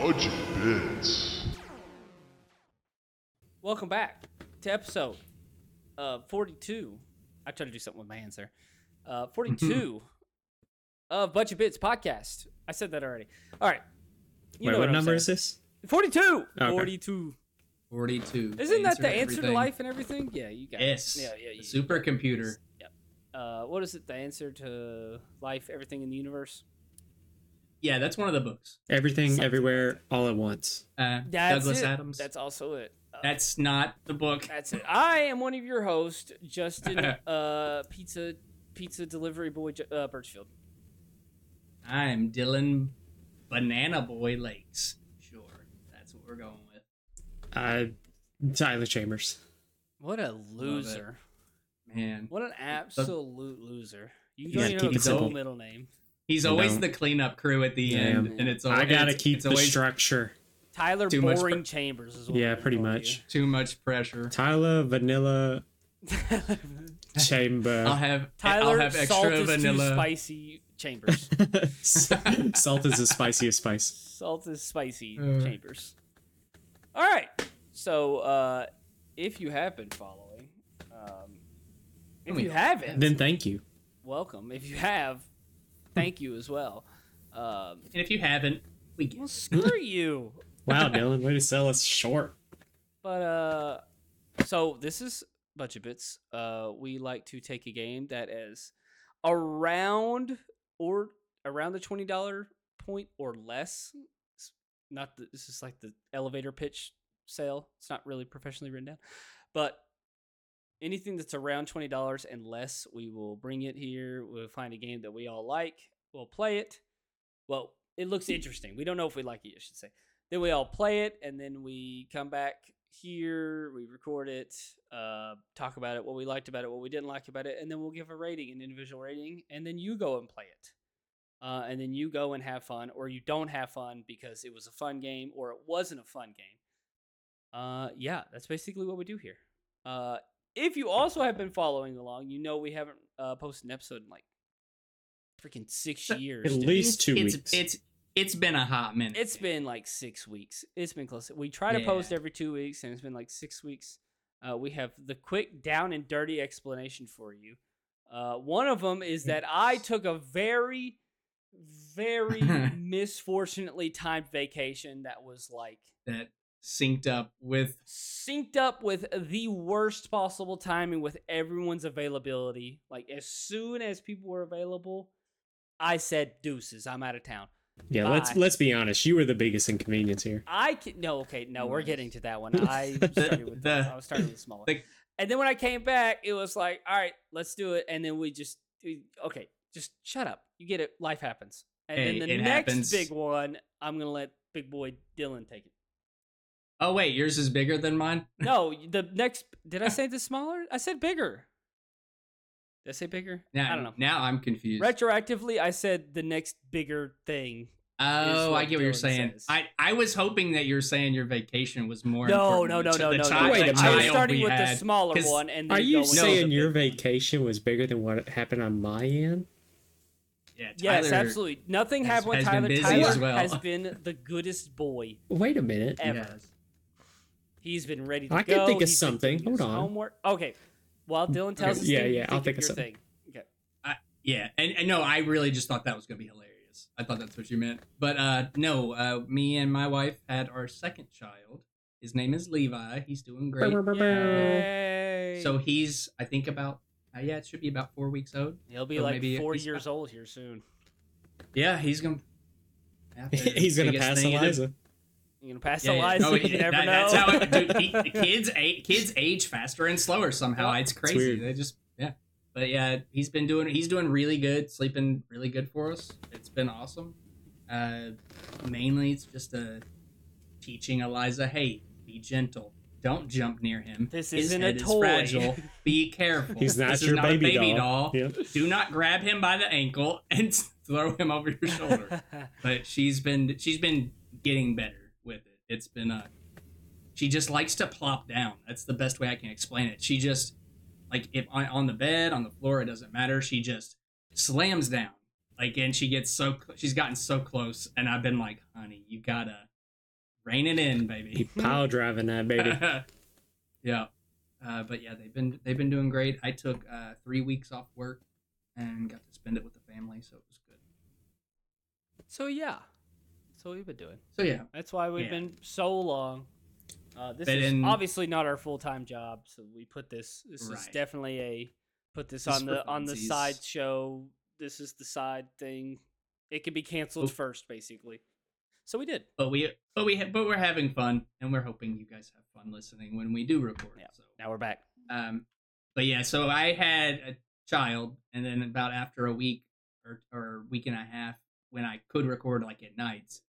Budget Bits. Welcome back to episode uh, 42. I tried to do something with my hands there. Uh, 42 of Budget Bits podcast. I said that already. All right. You Wait, know what I'm number is this? 42. Okay. 42. 42. Isn't that the to answer to life and everything? Yeah, you got Yes. it. Yeah, yeah, The you- supercomputer. Yep. Uh, what is it? The answer to life, everything in the universe? Yeah, that's one of the books. Everything, Something everywhere, all at once. Uh, That's Douglas it. Adams. That's also it. Uh, That's not the book. That's it. I am one of your hosts, Justin, uh, pizza, pizza delivery boy, Ju- uh, Birchfield. I'm Dylan Banana Boy Lakes. Sure, that's what we're going with. Uh, Tyler Chambers. What a loser! Man, What an absolute loser! You Yeah, don't even keep know his middle name. He's You always don't. the cleanup crew at the Yeah. end, and it's always I gotta it's- keep it's the always structure. Tyler Too Boring pre- Chambers is what Yeah, pretty calling much. too much pressure. Tyler Vanilla. Chamber. I'll have Tyler I'll have extra Salt is too vanilla. spicy Chambers. Salt is the spiciest spice. Salt is spicy Uh. Chambers. All right. So, uh, if you have been following, um, if We you haven't, Then thank you. welcome. If you have, thank you as well. Um, And if you haven't, we get well, screw you. Wow, Dylan, way to sell us short. But uh, so this is Budget Bits. Uh, we like to take a game that is around or around the twenty dollar point or less. It's not the, this is like the elevator pitch sale. It's not really professionally written down, but anything that's around twenty dollars and less, we will bring it here. We'll find a game that we all like. We'll play it. Well, it looks interesting. We don't know if we like it. I should say. Then we all play it, and then we come back here. We record it, uh, talk about it, what we liked about it, what we didn't like about it, and then we'll give a rating, an individual rating, and then you go and play it. Uh, and then you go and have fun, or you don't have fun because it was a fun game or it wasn't a fun game. Uh, yeah, that's basically what we do here. Uh, if you also have been following along, you know we haven't uh, posted an episode in like freaking six years. At dude. least two it's weeks. it's it's been a hot minute. It's been like six weeks. It's been close. We try to Yeah. post every two weeks, and it's been like six weeks. Uh, we have the quick, down and dirty explanation for you. Uh, one of them is that I took a very, very misfortunately timed vacation that was like that synced up with synced up with the worst possible timing with everyone's availability. Like as soon as people were available, I said deuces. I'm out of town. yeah, let's let's be honest. You were the biggest inconvenience here. I can no, okay, no, we're getting to that one. I started with The- I was starting with the smaller. the- and then when I came back, it was like, all right, let's do it. And then we just okay, just shut up. You get it. Life happens. And Hey, then the next happens. big one, I'm gonna let Big Boy Dylan take it. Oh wait, yours is bigger than mine. No, the next. Did I say the smaller? I said bigger. Did I say bigger? Now, I don't know. Now I'm confused. Retroactively, I said the next bigger thing. oh, I get what you're saying. says. I, I was hoping that you were saying your vacation was more. No, important no, no, to no, the no, child- Wait a the minute. I was child starting we with the had. smaller 'cause- one, and then Are you going to the saying big your one. vacation was bigger than what happened on my end? Yeah, Yes, Tyler absolutely. Nothing has- happened with has been Tyler. busy Tyler as well. has been the goodest boy Wait a minute. Ever. has. He's been ready to I go. I can think of He's something. doing his Hold on. Homework. Okay. While Dylan tells Okay, us, yeah, thing, you yeah, I'll think of your something. thing. Okay. Yeah, and, and no, I really just thought that was gonna be hilarious. I thought that's what you meant. But uh no, uh me and my wife had our second child. His name is Levi. He's doing great. Yay. So he's I think about uh, yeah, it should be about four weeks old. he'll be so like maybe four he's- years old here soon. Yeah, he's gonna. He's gonna pass thing in the- Eliza. You gonna pass Yeah, yeah. Eliza? Oh, you yeah, never that- know. That's how it, dude, he- kids age kids age faster and slower somehow. It's crazy. weird. they just yeah. But yeah, he's been doing he's doing really good, sleeping really good for us. It's been awesome. Uh, mainly, it's just uh, teaching Eliza, hey, be gentle. Don't jump near him. This His isn't a head is toy." fragile. Be careful. He's not this your is not baby, a baby doll. doll. Yep. Do not grab him by the ankle and throw him over your shoulder but she's been she's been getting better with it. It's been uh she just likes to plop down. That's the best way I can explain it. She just like if on, on the bed, on the floor, it doesn't matter. She just slams down. Like and she gets so cl- she's gotten so close and I've been like, "Honey, you got to rein it in, He baby. pile driving that baby. yeah, uh, but yeah, they've been they've been doing great. I took uh, three weeks off work and got to spend it with the family, so it was good. So yeah, that's what we've been doing. So yeah, That's why we've Yeah. been so long. Uh, this But is in- obviously not our full time job, so we put this. This is definitely a put this on the on the side show. This is the side thing. It could be canceled Oop. first, basically. So we did. but we but we ha- but we're having fun, and we're hoping you guys have fun listening when we do record. Yeah. So Now we're back. Um, but yeah, so I had a child, and then about after a week or or week and a half, when I could record like at nights,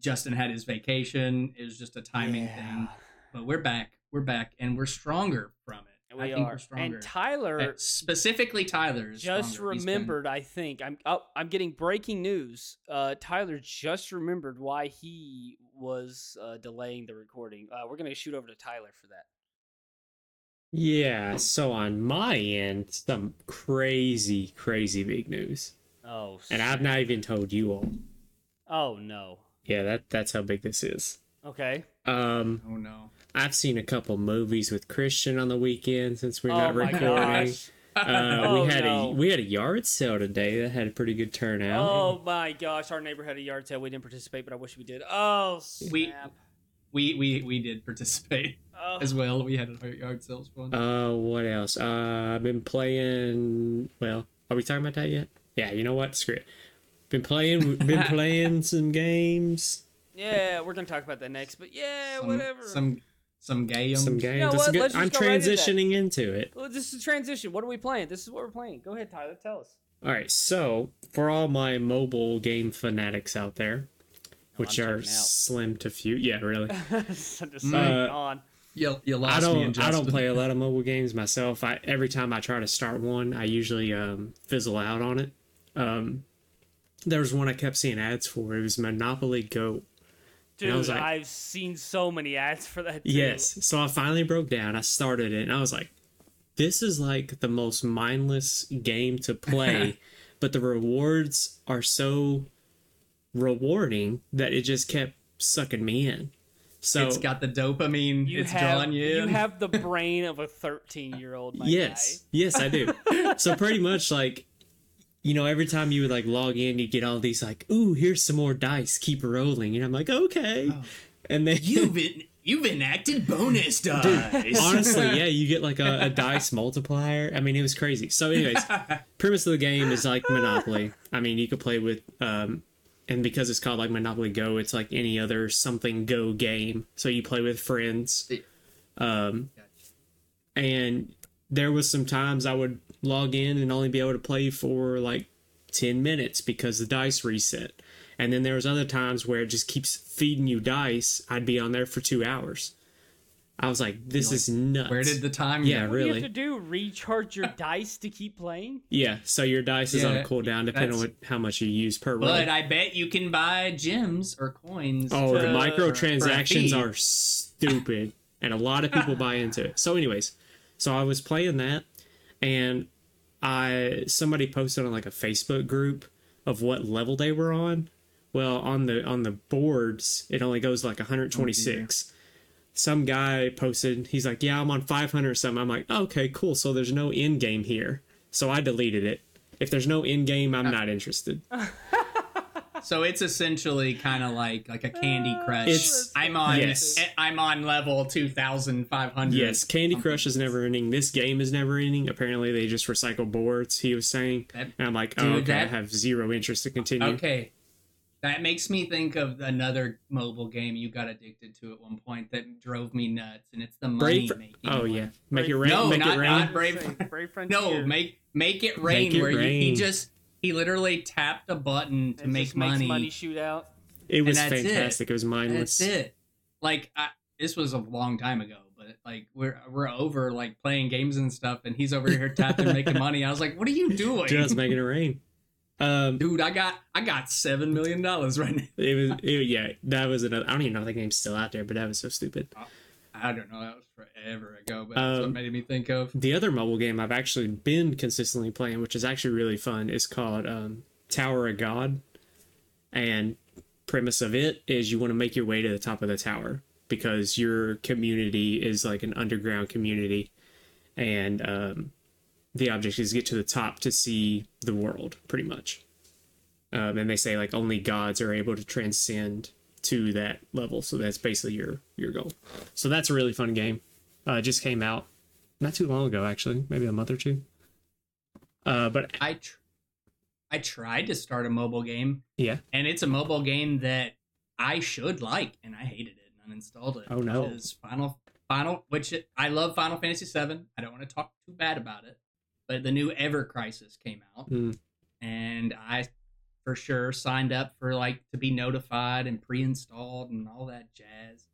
Justin had his vacation. It was just a timing thing. But we're back. We're back, and we're stronger from it. We I think are. we're stronger. And Tyler Uh, specifically, Tyler is just stronger. He's been- remembered. I think I'm. Oh, I'm getting breaking news. Uh, Tyler just remembered why he was uh, delaying the recording. Uh, we're gonna shoot over to Tyler for that. Yeah, so on my end, some crazy, crazy big news. Oh, And I've not even told you all. Oh no. Yeah, that that's how big this is. Okay. Um, Oh no! I've seen a couple movies with Christian on the weekend since we're oh not my recording. gosh. Uh, Oh, we had no. a we had a yard sale today that had a pretty good turnout. Oh my gosh, our neighbor had a yard sale. We didn't participate, but I wish we did. Oh snap. We- we we we did participate Oh. as well. We had a yard sales fun. Uh, what else? Uh, I've been playing. Well, are we talking about that yet? Yeah, you know what? Screw it. Been playing. been playing some games. yeah, we're gonna talk about that next. But yeah, some, whatever. Some some games. Some games. know what? good. Let's just I'm go right into that. transitioning into it. Well, this is a transition. What are we playing? This is what we're playing. Go ahead, Tyler. Tell us. All right. So for all my mobile game fanatics out there, which I'm are slim to few. Yeah, really. so just. Uh, on. You, you lost I don't. and I don't play a lot of mobile games myself. I every time I try to start one, I usually um, fizzle out on it. Um, there was one I kept seeing ads for. It was Monopoly Go. Dude, I was like- I've seen so many ads for that. Too. Yes. So I finally broke down. I started it, and I was like, "This is like the most mindless game to play, but the rewards are so rewarding that it just kept sucking me in." So it's got the dopamine. You it's have drawing you. you have the brain of a 13 year old. yes, yes, I do. so pretty much like, you know, every time you would like log in, you get all these like, "Ooh, here's some more dice. Keep rolling," and I'm like, "Okay," Oh. and then You've been you've enacted bonus dice. Honestly, yeah, you get like a, a dice multiplier. I mean, it was crazy. So, anyways, premise of the game is like Monopoly. I mean, you could play with, um, and because it's called like Monopoly Go, it's like any other something Go game. So you play with friends. Um, and there was some times I would log in and only be able to play for like ten minutes because the dice reset. And then there was other times where it just keeps feeding you dice. I'd be on there for two hours. I was like, this is nuts. Where did the time Yeah, go? What do you really. have to do? Recharge your dice to keep playing? Yeah, so your dice is on a cooldown depending on what, how much you use per roll. But I bet you can buy gems or coins. oh, the microtransactions for a fee. are stupid, and a lot of people buy into it. So, anyways, so I was playing that, and I somebody posted on like a Facebook group of what level they were on. Well, on the on the boards, it only goes like 126. Some guy posted, he's like, "Yeah, I'm on 500 or something." I'm like, "Okay, cool. So there's no end game here." So I deleted it. If there's no end game, I'm uh, not interested. So it's essentially kind of like like a Candy Crush. It's- I'm on yes. I'm on level two thousand five hundred. Yes, Candy Crush is never ending. This game is never ending. Apparently, they just recycle boards. He was saying, That- and I'm like, oh, dude, okay, I have zero interest to continue. Okay. That makes me think of another mobile game you got addicted to at one point that drove me nuts, and it's the money Brave. making. Oh one. yeah, make it rain. No, make not- it rain. not Brave- Brave Frontier. No, make make it rain. Make it where You, he just he literally tapped a button to It make just makes money. money shoot out. it was and that's it. fantastic. It. was mindless. That's it. Like I, this was a long time ago, but like we're we're over like playing games and stuff, and he's over here tapping making money. I was like, "What are you doing, Just making it rain. Um, dude? I got I got seven million dollars right now. it was. It, yeah, that was another. I don't even know if the game's still out there, but that was so stupid. I don't know. That was forever ago, but that's what Um, made me think of. The other mobile game I've actually been consistently playing, which is actually really fun, is called um, Tower of God, and premise of it is you want to make your way to the top of the tower because your community is like an underground community, and um, the object is to get to the top to see the world, pretty much. Um, and they say like only gods are able to transcend to that level, so that's basically your your goal. So that's a really fun game. Uh, just came out not too long ago, actually, maybe a month or two. Uh, but I tr- I tried to start a mobile game, yeah, and it's a mobile game that I should like, and I hated it and uninstalled it. Oh, no. Final Final, which it, I love Final Fantasy VII. I don't want to talk too bad about it, but the new Ever Crisis came out, Mm. and I for sure signed up for like to be notified and pre-installed and all that jazz,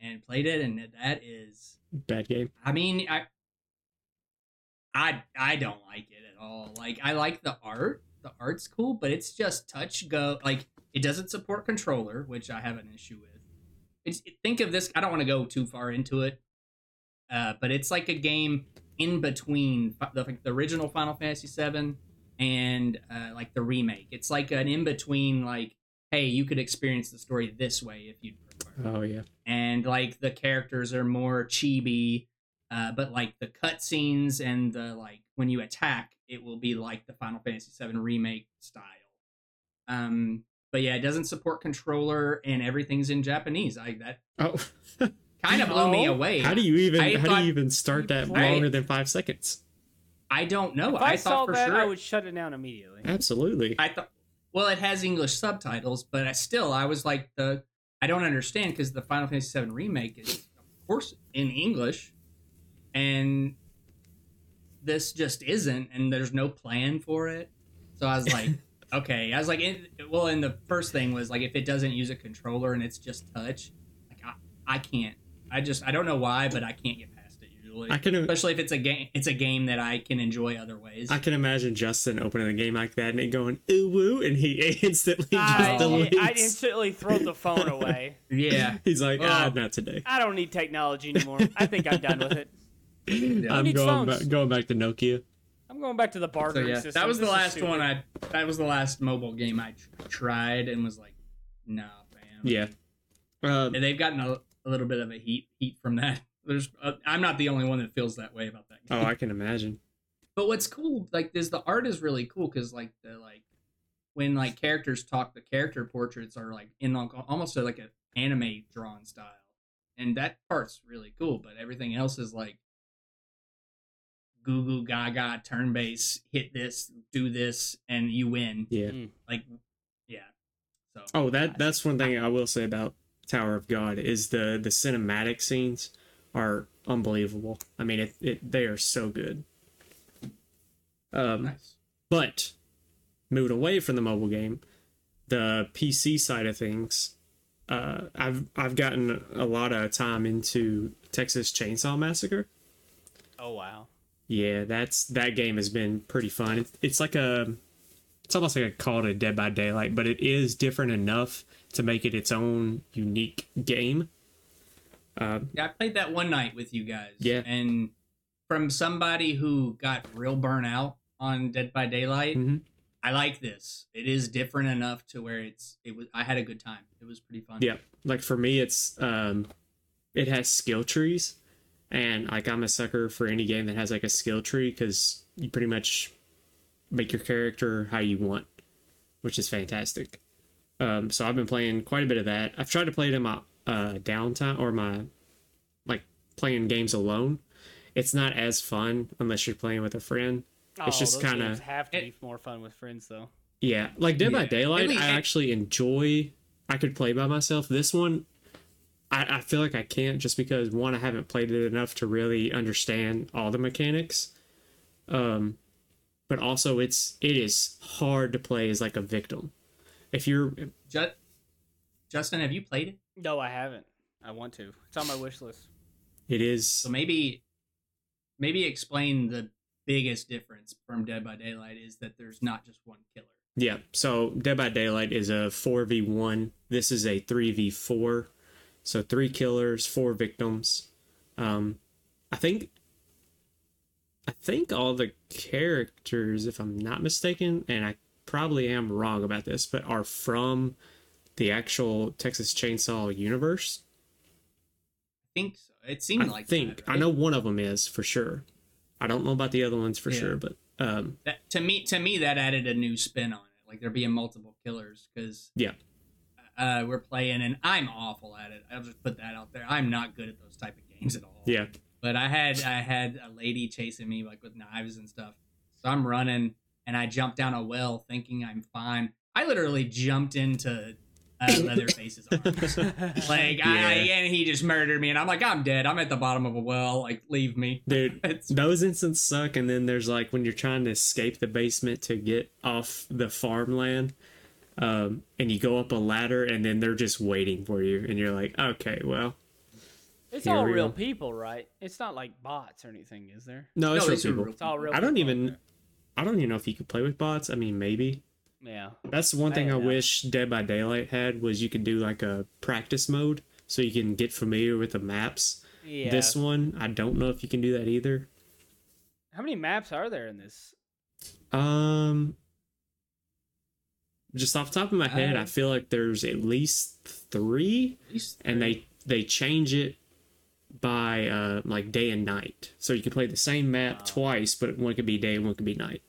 and played it, and that is bad game. I mean, I, I, I don't like it at all. Like, I like the art. The art's cool, but it's just touch go. Like, it doesn't support controller, which I have an issue with. It's think of this. I don't want to go too far into it, uh, but it's like a game in between the, the original Final Fantasy VII and uh, like the remake. It's like an in between. Like, hey, you could experience the story this way if you'd prefer Oh yeah, and like the characters are more chibi uh, but like the cutscenes and the like when you attack it will be like the final fantasy 7 remake style um but yeah it doesn't support controller and everything's in japanese i that oh. kind of blew me away how do you even I how do you even start that I- longer than five seconds? I don't know If I, i, saw thought for that, sure I would shut it down immediately. Absolutely. I thought, well, it has English subtitles, but I still, I was like, the I don't understand because the Final Fantasy VII remake is, of course, in English, and this just isn't, and there's no plan for it. So I was like, okay, I was like, it, well, and the first thing was like, if it doesn't use a controller and it's just touch, like I, I can't, I just, I don't know why, but I can't get past it usually. I can Especially if it's a game, it's a game that I can enjoy other ways. I can imagine Justin opening a game like that and it going ooh woo, and he instantly I, just deletes. I instantly throw the phone away. yeah. He's like, ah, Oh. not today. I don't need technology anymore. I think I'm done with it. I'm going phones? back, going back to Nokia. I'm going back to the So yeah, system. that was the This is last one I. That was the last mobile game I tried and was like, nah, fam. Yeah. Um, And they've gotten a, a little bit of a heat heat from that. There's, uh, I'm not the only one that feels that way about that game. oh, I can imagine. But what's cool, like, is the art is really cool because like the like when like characters talk, the character portraits are like in like, almost like an anime drawn style, and that part's really cool. But everything else is like goo goo gaga turn base, hit this, do this, and you win. Yeah. Like, yeah. So Oh, that that's one thing I will say about Tower of God is the the cinematic scenes are unbelievable. I mean, it, it they are so good. Um, nice. but moved away from the mobile game, the PC side of things, uh, I've I've gotten a lot of time into Texas Chainsaw Massacre. Oh wow. Yeah, that's that game has been pretty fun. It's, it's like a, it's almost like a Call to Dead by Daylight, but it is different enough to make it its own unique game. Uh, Yeah, I played that one night with you guys. Yeah. And from somebody who got real burnout on Dead by Daylight, Mhm. I like this. It is different enough to where it's it was I had a good time. It was pretty fun. yeah, like for me, it's um, it has skill trees, and like I'm a sucker for any game that has like a skill tree because you pretty much make your character how you want, which is fantastic. Um, so I've been playing quite a bit of that. I've tried to play it in my uh, downtime or my like playing games alone. It's not as fun unless you're playing with a friend. It's Oh, just kinda- have to be more fun with friends though. Yeah, like Dead by Daylight, least- I actually enjoy. I could play by myself. This one, I, I feel like I can't just because one, I haven't played it enough to really understand all the mechanics. Um, but also it's it is hard to play as like a victim. If you're Ju- Justin, have you played it? No, I haven't. I want to. It's on my wish list. it is So maybe maybe explain the biggest difference from Dead by Daylight is that there's not just one killer. Yeah, so Dead by Daylight is a 4v1. This is a 3v4. So three killers, four victims. Um I think I think all the characters, if I'm not mistaken, and I probably am wrong about this, but are from the actual Texas Chainsaw universe. I think so. It seemed I like think that, I know one of them is for sure. I don't know about the other ones for Yeah. sure, but um, that to me to me that added a new spin on it. Like there being multiple killers because yeah, uh, we're playing and I'm awful at it. I'll just put that out there. I'm not good at those type of games at all. yeah, But I had I had a lady chasing me like with knives and stuff. So I'm running and I jumped down a well thinking I'm fine. I literally jumped into uh, Leatherface's arms. Like I and he just murdered me and I'm like I'm dead. I'm at the bottom of a well. Like leave me. dude. It's Those instances suck, and then there's like when you're trying to escape the basement to get off the farmland, um, and you go up a ladder, and then they're just waiting for you, and you're like, okay, well, It's all real go. people, right? It's not like bots or anything, is there? no, it's No, real these are people. real It's all real. I don't people, even, okay. I don't even know if you could play with bots. I mean, maybe. Yeah. That's the one thing I, don't wish Dead by Daylight had was you could do like a practice mode so you can get familiar with the maps. Yeah. This one, I don't know if you can do that either. How many maps are there in this? Um, just off the top of my head, I Uh, feel like there's at least three, at least and they they change it by uh like day and night. So you can play the same map Wow. twice, but one could be day, and one could be night.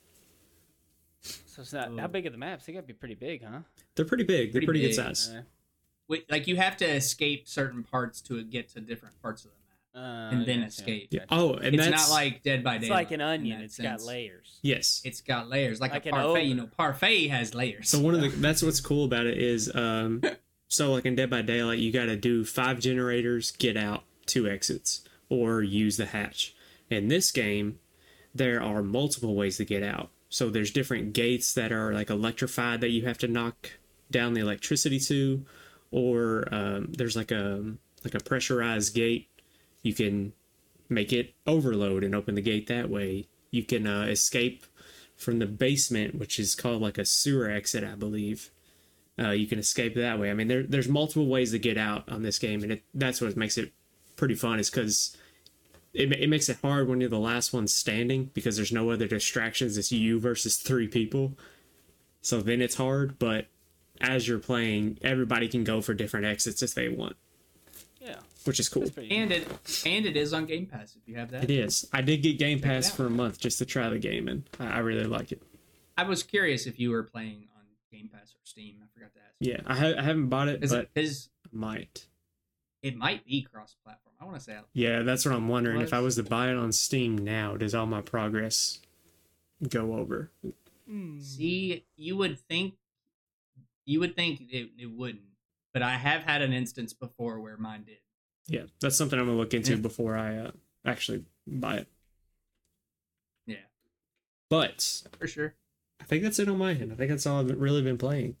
So it's not how Oh. big are the maps? They gotta be pretty big, huh? They're pretty big. They're Pretty pretty, good size. Uh, Wait, like you have to escape certain parts to get to different parts of the map. uh, And then gotcha, escape. Yeah. gotcha. Oh, and it's that's not like Dead by Daylight. it's like an onion. that It's got layers. yes. It's got layers, like, Like a an parfait. You know, parfait has layers. So one of the that's what's cool about it is um so like in Dead by Daylight you got to do five generators, get out two exits, or use the hatch. In this game, there are multiple ways to get out. So there's different gates that are like electrified that you have to knock down the electricity to, or um, there's like a like a pressurized gate. You can make it overload and open the gate that way. You can uh, escape from the basement, which is called like a sewer exit, I believe. Uh, you can escape that way. I mean, there, there's multiple ways to get out on this game, and it, that's what makes it pretty fun. Is because it, it makes it hard when you're the last one standing because there's no other distractions. It's you versus three people, so then it's hard. But as you're playing, everybody can go for different exits if they want, Yeah, which is cool. and it and it is on Game Pass if you have that. It is. I did get Game Pass for a month just to try the game, and I, I really like it. I was curious if you were playing on Game Pass or Steam. I forgot to ask. Yeah, I, ha- I haven't bought it, Is but it is might. it might be cross-platform. I want to say Yeah, that's what I'm wondering. If I Was- was to buy it on Steam now, does all my progress go over? Hmm. see. You would think you would think it, it wouldn't, but I have had an instance before where mine did. Yeah, that's something I'm gonna look into before I uh, actually buy it. Yeah, But for sure. I think that's it on my end. I think that's all I've really been playing.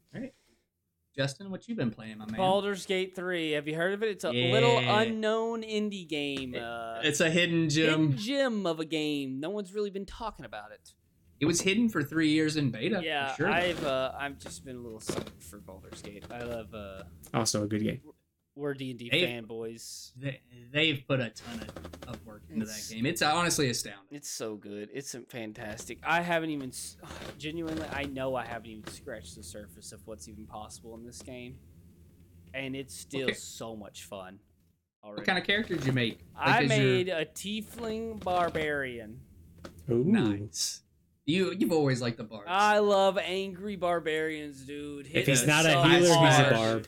Justin, what you been playing, my man? Baldur's Gate 3. Have you heard of it? It's a little unknown indie game. Uh, it's a hidden gem. hidden gem. gem of a game. No one's really been talking about it. It was hidden for three years in beta. yeah, for sure. I've uh, I've just been a little sucker for Baldur's Gate. I love uh, Also a good game. We're D and D fanboys. they, they've put a ton of, of work into It's- that game. It's honestly astounding. It's so good. It's fantastic. I haven't even genuinely. I know I haven't even scratched the surface of what's even possible in this game, and it's still Okay. so much fun. Already. What kind of character did you make? I is your- made a tiefling barbarian. Ooh. nice. You you've always liked the bards. I love angry barbarians, dude. If he's us not a so healer, he's a barb.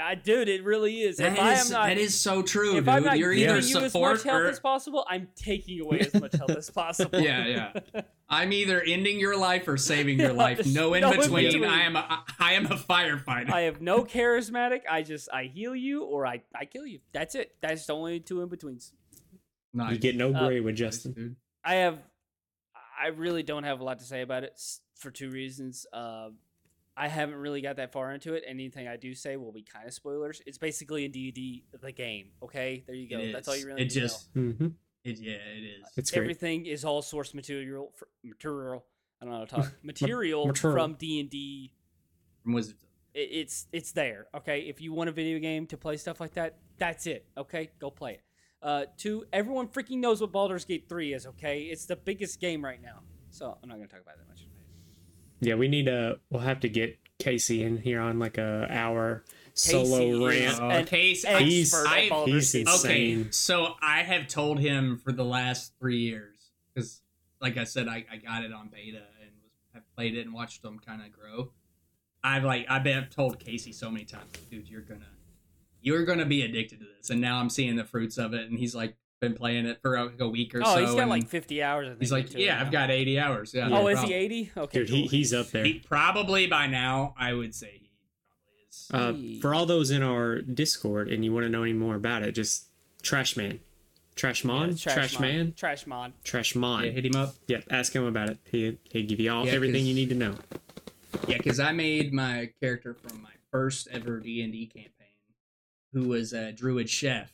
I, dude, it really is. That if I is- am not, that is so true, if dude. I'm not You're giving either you as support much health or as possible, I'm taking away as much health as possible. Yeah, yeah. I'm either ending your life or saving your life. No in no in between. between. I am a I am a firefighter. I have no charismatic. I just I heal you or I I kill you. That's it. That's the only two in betweens. nice. You get no Uh, gray with Justin. dude. I have. I really don't have a lot to say about it for two reasons. Uh, I haven't really got that far into it. Anything I do say will be kind of spoilers. It's basically a D&D the game. Okay, there you go. It That's all you really It need to know. just hmm it yeah it is. It's great. Everything is all source material. For, material. I don't know how to talk. Material material. from D and D. From Wizards. It's it's there. Okay, if you want a video game to play stuff like that, that's it. Okay, go play it. Uh, two, everyone freaking knows what Baldur's Gate three is. Okay, it's the biggest game right now. So I'm not gonna talk about it that much. Yeah, we need to. We'll have to get Casey in here on like a hour solo Casey is rant. Oh, an Case, expert He's- I- he's insane. Okay, so I have told him for the last three years because, like I said, I, I got it on beta and was, have played it and watched them kind of grow. I've like I've been I've told Casey so many times, dude, you're gonna you're gonna be addicted to this, and now I'm seeing the fruits of it. And he's like been playing it for like a week or Oh, so. Oh, he's got like 50 hours. I think, he's like, yeah, I've now. got 80 hours. Yeah. Oh, no is problem." he 80? Okay, Dude, he, he's up there. He probably by now, I would say he probably is. Uh, for all those in our Discord and you want to know any more about it, just Trash Man, Trash Yeah, Mon, Trash, Man, Trash Mon. Trash Mon. yeah, hit him up. Yep, ask him about it. He he give you all Yeah, everything 'cause- you need to know. Yeah, because I made my character from my first ever D and D campaign, who was a druid chef,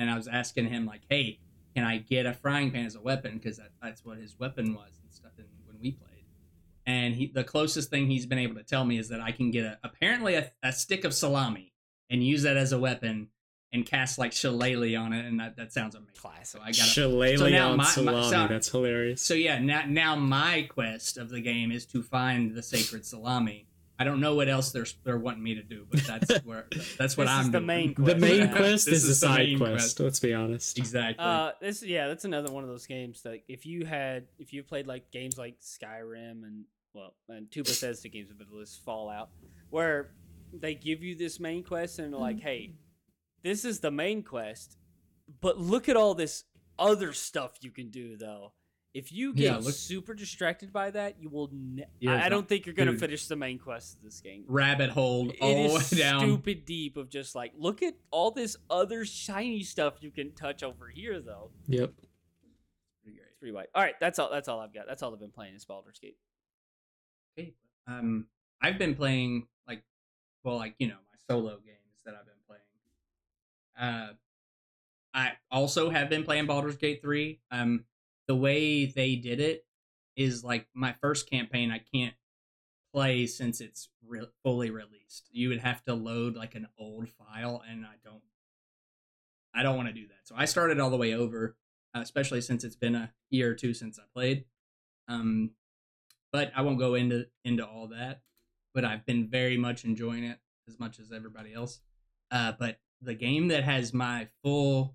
and I was asking him like, "Hey, can I get a frying pan as a weapon? Because that, that's what his weapon was and stuff in, when we played." And he, the closest thing he's been able to tell me is that I can get a apparently a, a stick of salami and use that as a weapon and cast like shillelagh on it, and that, that sounds amazing. Classic. So I got Shillelagh so now on my- my- salami. so- That's hilarious. so yeah, now now my quest of the game is to find the sacred salami. I don't know what else they're they're wanting me to do, but that's where that's what This I'm is the doing. main the main Yeah. quest This is the is the side quest. quest. Let's be honest. Exactly. Uh, this yeah, that's another one of those games that if you had if you played like games like Skyrim and well and two Bethesda games of the list Fallout, where they give you this main quest and they're like, hey, this is the main quest, but look at all this other stuff you can do though. If you get Yeah, look- super distracted by that, you will. Ne- Yeah, I, I don't think you're gonna dude. finish the main quest of this game. Rabbit hole It all the is way down. stupid deep of just like look at all this other shiny stuff you can touch over here though. Yep. Pretty great. It's pretty wide. All right, that's all. That's all I've got. That's all I've been playing is Baldur's Gate. Okay. Um, I've been playing like, well, like you know, my solo games that I've been playing. Uh, I also have been playing Baldur's Gate three. Um, the way they did it is like my first campaign. I can't play since it's re- fully released. You would have to load like an old file, and I don't. I don't want to do that. So I started all the way over, especially since it's been a year or two since I played. Um, but I won't go into into all that. But I've been very much enjoying it as much as everybody else. Uh, but the game that has my full,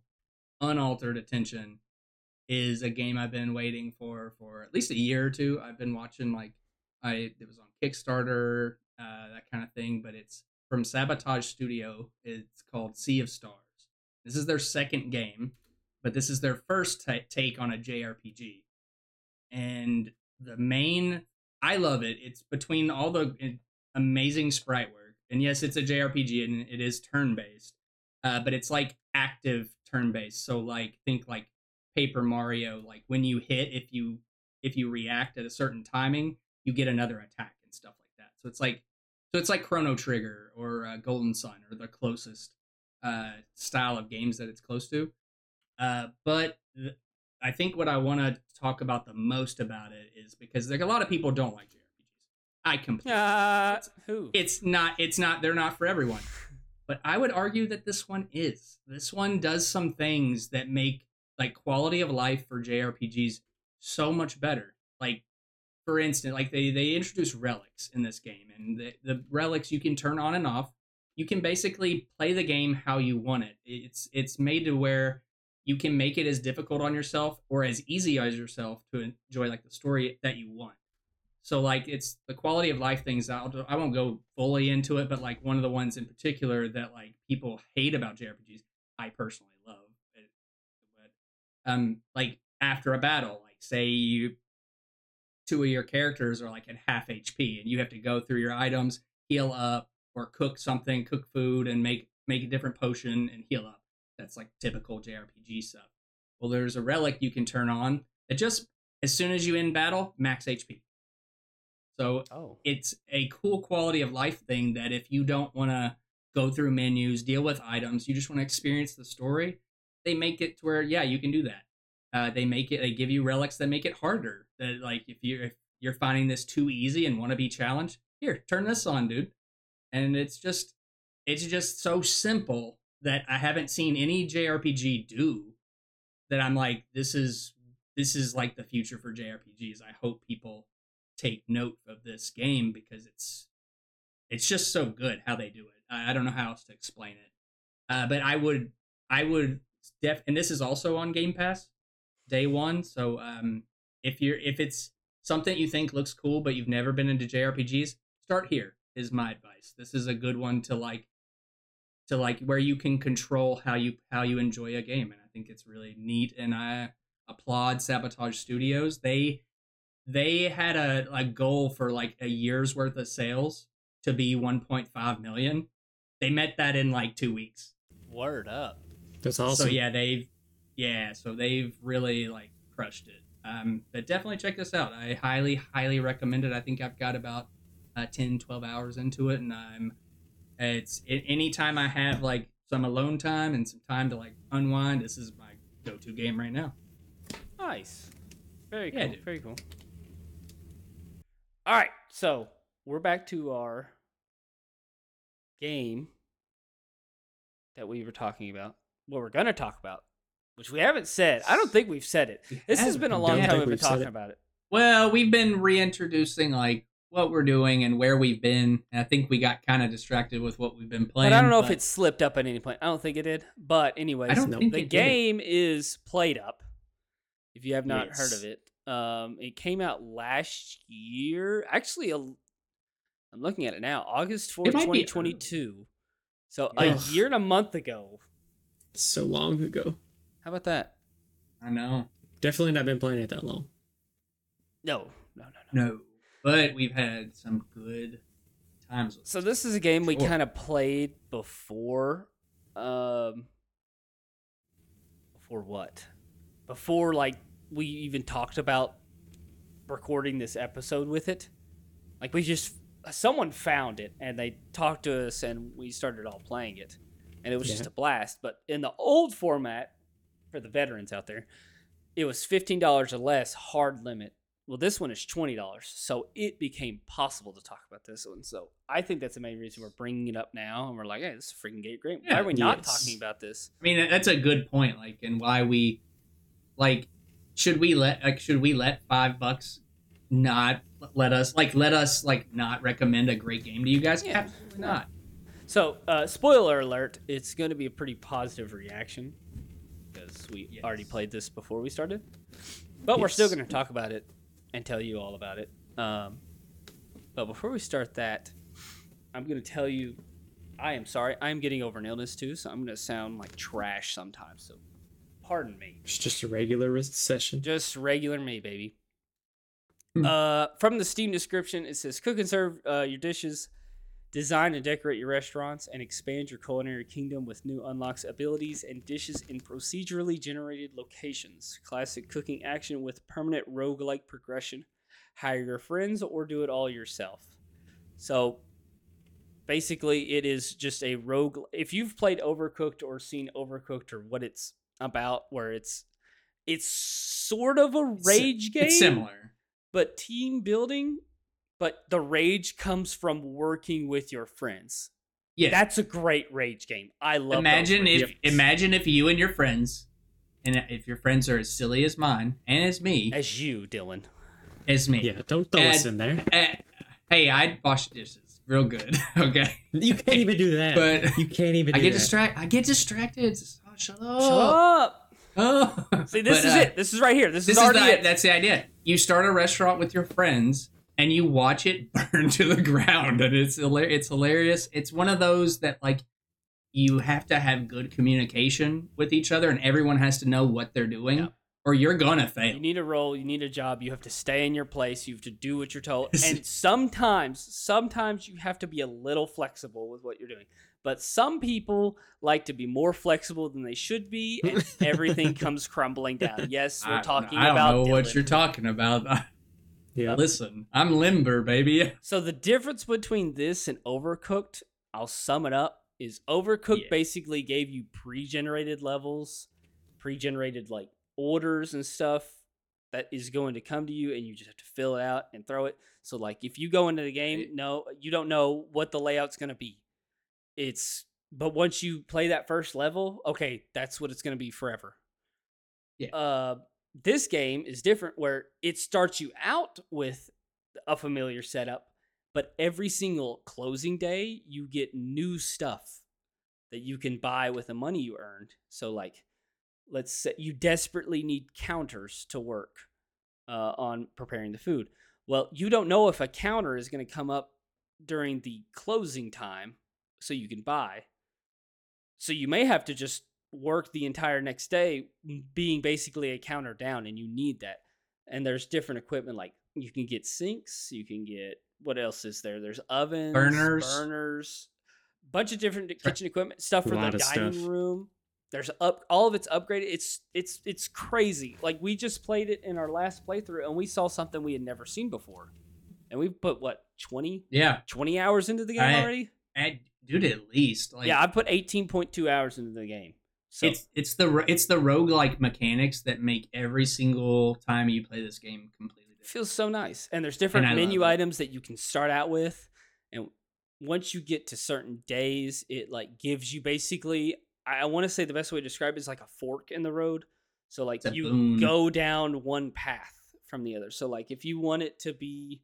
unaltered attention is a game I've been waiting for for at least a year or two. I've been watching like I it was on Kickstarter, uh, that kind of thing. But it's from Sabotage Studio. It's called Sea of Stars. This is their second game, but this is their first ta take on a JRPG. And the main I love it. It's between all the amazing sprite work, and yes, it's a JRPG and it is turn based, uh, but it's like active turn based. So like think like Paper Mario, like when you hit, if you if you react at a certain timing, you get another attack and stuff like that. So it's like so it's like Chrono Trigger or uh, Golden Sun or the closest uh, style of games that it's close to. Uh, but th- I think what I want to talk about the most about it is because like a lot of people don't like JRPGs. I completely. Uh, who? It's not. It's not. They're not for everyone. But I would argue that this one is. This one does some things that make like quality of life for JRPGs so much better. Like for instance, like they they introduce relics in this game, and the the relics you can turn on and off. You can basically play the game how you want it. It's it's made to where you can make it as difficult on yourself or as easy as yourself to enjoy like the story that you want. So like it's the quality of life things. I'll, I won't go fully into it, but like one of the ones in particular that like people hate about JRPGs, I personally um, like after a battle, like say you two of your characters are like at half HP, and you have to go through your items, heal up, or cook something, cook food, and make make a different potion and heal up. That's like typical JRPG stuff. Well, there's a relic you can turn on that just as soon as you end battle, max HP. So Oh, it's a cool quality of life thing that if you don't want to go through menus, deal with items, you just want to experience the story, they make it to where yeah, you can do that. Uh, they make it. They give you relics that make it harder. That like if you if you're finding this too easy and want to be challenged, here turn this on, dude. And it's just it's just so simple that I haven't seen any JRPG do that I'm like this is this is like the future for JRPGs. I hope people take note of this game because it's it's just so good how they do it. I, I don't know how else to explain it. Uh, but I would I would def and this is also on Game Pass day one. So um, if you're if it's something you think looks cool but you've never been into JRPGs, start here. Is my advice. This is a good one to like to like where you can control how you how you enjoy a game, and I think it's really neat. And I applaud Sabotage Studios. They they had a, a goal for like a year's worth of sales to be 1.5 million. They met that in like two weeks. Word up. That's awesome. So yeah, they've yeah, so they've really like crushed it. Um, but definitely check this out. I highly, highly recommend it. I think I've got about uh, 10, 12 hours into it, and I'm it's it, anytime I have like some alone time and some time to like unwind, this is my go-to game right now. Nice. Very Yeah, cool. dude. Very cool. All right, so we're back to our game that we were talking about. What we're gonna talk about, which we haven't said. I don't think we've said it. This has been a long time we've been talking it. about it. Well, we've been reintroducing like what we're doing and where we've been, and I think we got kind of distracted with what we've been playing. But I don't know if it slipped up at any point. I don't think it did. But anyways, I don't No. the it did. game is PlateUp. If you have not heard of it, um, it came out last year. Actually, a, I'm looking at it now, August fourth, It be twenty twenty two. So Yeah. a year and a month ago. So long ago. How about that? I know. Definitely not been playing it that long. No, no, no, no. No, but we've had some good times. With So this is a game we Sure. kind of played before. Um, before what? Before like we even talked about recording this episode with it. Like we just someone found it and they talked to us and we started all playing it, and it was just a blast. But in the old format, for the veterans out there, it was fifteen dollars or less hard limit. Well, this one is twenty dollars, so it became possible to talk about this one. So I think that's the main reason we're bringing it up now, and we're like, "Hey, this is a freaking great. Why Yeah, are we not yes. talking about this?" I mean, that's a good point. Like, and why we like should we let like should we let five bucks not let us like let us like not recommend a great game to you guys? Yeah. Absolutely not. So, uh, spoiler alert: it's going to be a pretty positive reaction because we Yes. already played this before we started, but we're still going to talk about it and tell you all about it. Um, but before we start that, I'm going to tell you, I am sorry. I'm getting over an illness too, so I'm going to sound like trash sometimes. So, pardon me. It's just a regular session. Just regular me, baby. Hmm. Uh, from the Steam description, it says cook and serve uh, your dishes, design and decorate your restaurants, and expand your culinary kingdom with new unlocks, abilities, and dishes in procedurally generated locations. Classic cooking action with permanent roguelike progression. Hire your friends or do it all yourself. So basically, it is just a rogue. If you've played Overcooked or seen Overcooked or what it's about, where it's it's sort of a rage game It's similar. but team building but the rage comes from working with your friends Yeah. that's a great rage game i love imagine if games. imagine if you and your friends, and if your friends are as silly as mine and as me, as you dylan as me. Yeah, don't throw us in there. Eh, hey, I'd wash dishes real good. Okay. You can't even do that. But- you can't even. I get distracted. I get distracted. Oh, shut up. shut up Oh. see this But, is uh, it this is right here this, This is is already the, it that's the idea. You start a restaurant with your friends and you watch it burn to the ground, and it's it's hilarious. It's one of those that like you have to have good communication with each other, and everyone has to know what they're doing, Yeah. or you're gonna fail. you need a role you need a job you have to stay in your place you have to do what you're told and sometimes sometimes you have to be a little flexible with what you're doing but some people like to be more flexible than they should be and everything comes crumbling down yes we're I- talking I don't about know what you're talking about. Yeah. Listen, I'm limber, baby. So the difference between this and Overcooked, I'll sum it up, is Overcooked Yeah. basically gave you pre-generated levels, pre-generated like orders and stuff that is going to come to you and you just have to fill it out and throw it. So like if you go into the game, no, you don't know what the layout's going to be. It's but once you play that first level, okay, that's what it's going to be forever. Yeah. Uh this game is different where it starts you out with a familiar setup. But every single closing day, you get new stuff that you can buy with the money you earned. So, like, let's say you desperately need counters to work uh, on preparing the food. Well, you don't know if a counter is going to come up during the closing time so you can buy. So you may have to just work the entire next day being basically a counter down and you need that. And there's different equipment like you can get sinks, you can get what else is there? There's ovens, Burners. burners, bunch of different kitchen equipment, stuff for the dining stuff. room. There's up all of it's upgraded. It's it's it's crazy. Like we just played it in our last playthrough and we saw something we had never seen before. And we put what 20 Yeah, 20 hours into the game I- already? I, dude, at least like yeah, I put 18.2 hours into the game. So it's it's the ro- it's the roguelike mechanics that make every single time you play this game completely different. feels so nice. And there's different I love menu it. items that you can start out with and once you get to certain days, it like gives you basically I, I want to say the best way to describe it is like a fork in the road. So like you boon. go down one path from the other. So like if you want it to be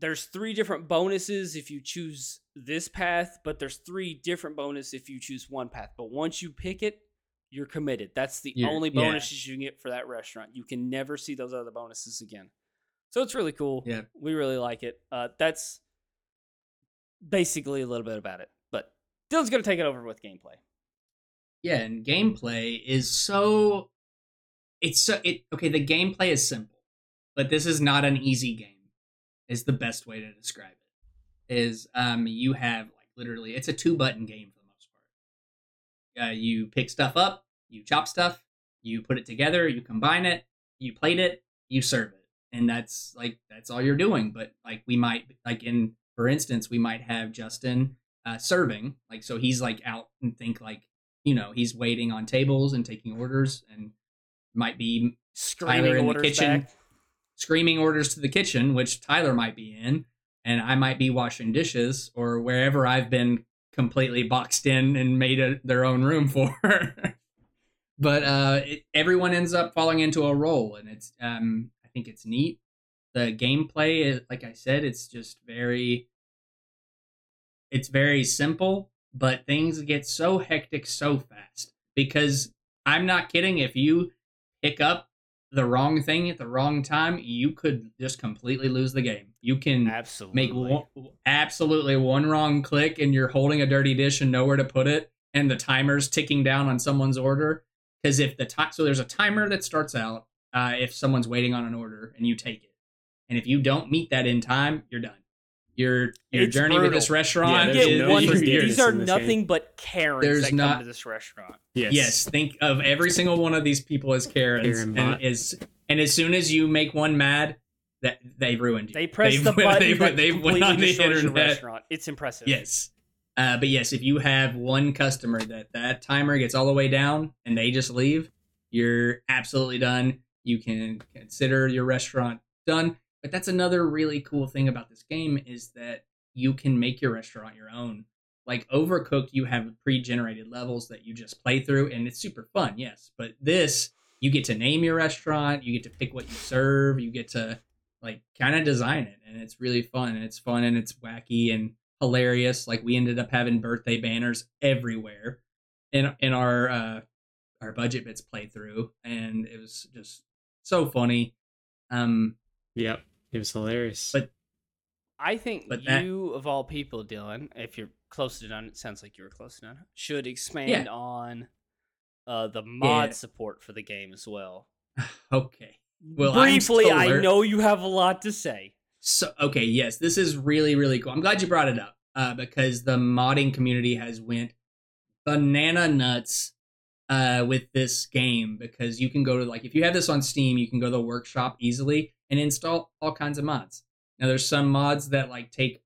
there's three different bonuses if you choose this path, but there's three different bonus if you choose one path. But once you pick it, you're committed. That's the You're- only yeah. bonuses you can get for that restaurant. You can never see those other bonuses again. So it's really cool. Yeah. We really like it. Uh, that's basically a little bit about it. But Dylan's going to take it over with gameplay. Yeah, and gameplay is so it's so it okay, the gameplay is simple, but this is not an easy game. Is the best way to describe it. Is um you have like literally it's a two button game for the most part. Uh, you pick stuff up, you chop stuff, you put it together, you combine it, you plate it, you serve it. And that's like that's all you're doing. But like we might like in for instance, we might have Justin uh serving, like so he's like out and think like you know he's waiting on tables and taking orders and might be Screaming in the kitchen. back. Screaming orders to the kitchen which tyler might be in and i might be washing dishes or wherever i've been completely boxed in and made a, their own room for. But uh it, everyone ends up falling into a role and it's um i think it's neat. The gameplay is like i said it's just very it's very simple but things get so hectic so fast because i'm not kidding if you pick up the wrong thing at the wrong time you could just completely lose the game. You can Absolutely. make one, absolutely one wrong click and you're holding a dirty dish and nowhere to put it and the timer's ticking down on someone's order. Because if the time so there's a timer that starts out uh, if someone's waiting on an order and you take it. And if you don't meet that in time you're done your your It's journey with brutal. this restaurant You there's get is, no one. forgiveness These are nothing game. but Karens There's that not- come to this restaurant. Yes. Yes, think of every single one of these people as Karens, Karen and is and as soon as you make one mad, that they ruined you. They press They've the button they've- that they've went on the internet. restaurant. It's impressive. Yes, uh, but yes, if you have one customer that that timer gets all the way down and they just leave, you're absolutely done. You can consider your restaurant done. But that's another really cool thing about this game is that you can make your restaurant your own. Like Overcooked, you have pre-generated levels that you just play through, and it's super fun. Yes, but this you get to name your restaurant, you get to pick what you serve, you get to like kind of design it, and it's really fun. And it's fun and it's wacky and hilarious. Like we ended up having birthday banners everywhere in in our uh, our budget bits playthrough, and it was just so funny. Um, Yep. It was hilarious. But- I think But that- you, of all people, Dylan, if you're close to done, it sounds like you were close to done, should expand Yeah. on uh, the mod Yeah. support for the game as well. okay. Well, Briefly, I know you have a lot to say. So okay, yes, this is really really cool. I'm glad you brought it up uh, because the modding community has went banana nuts uh, with this game because you can go to like if you have this on Steam, you can go to the workshop easily and install all kinds of mods. Now there's some mods that like take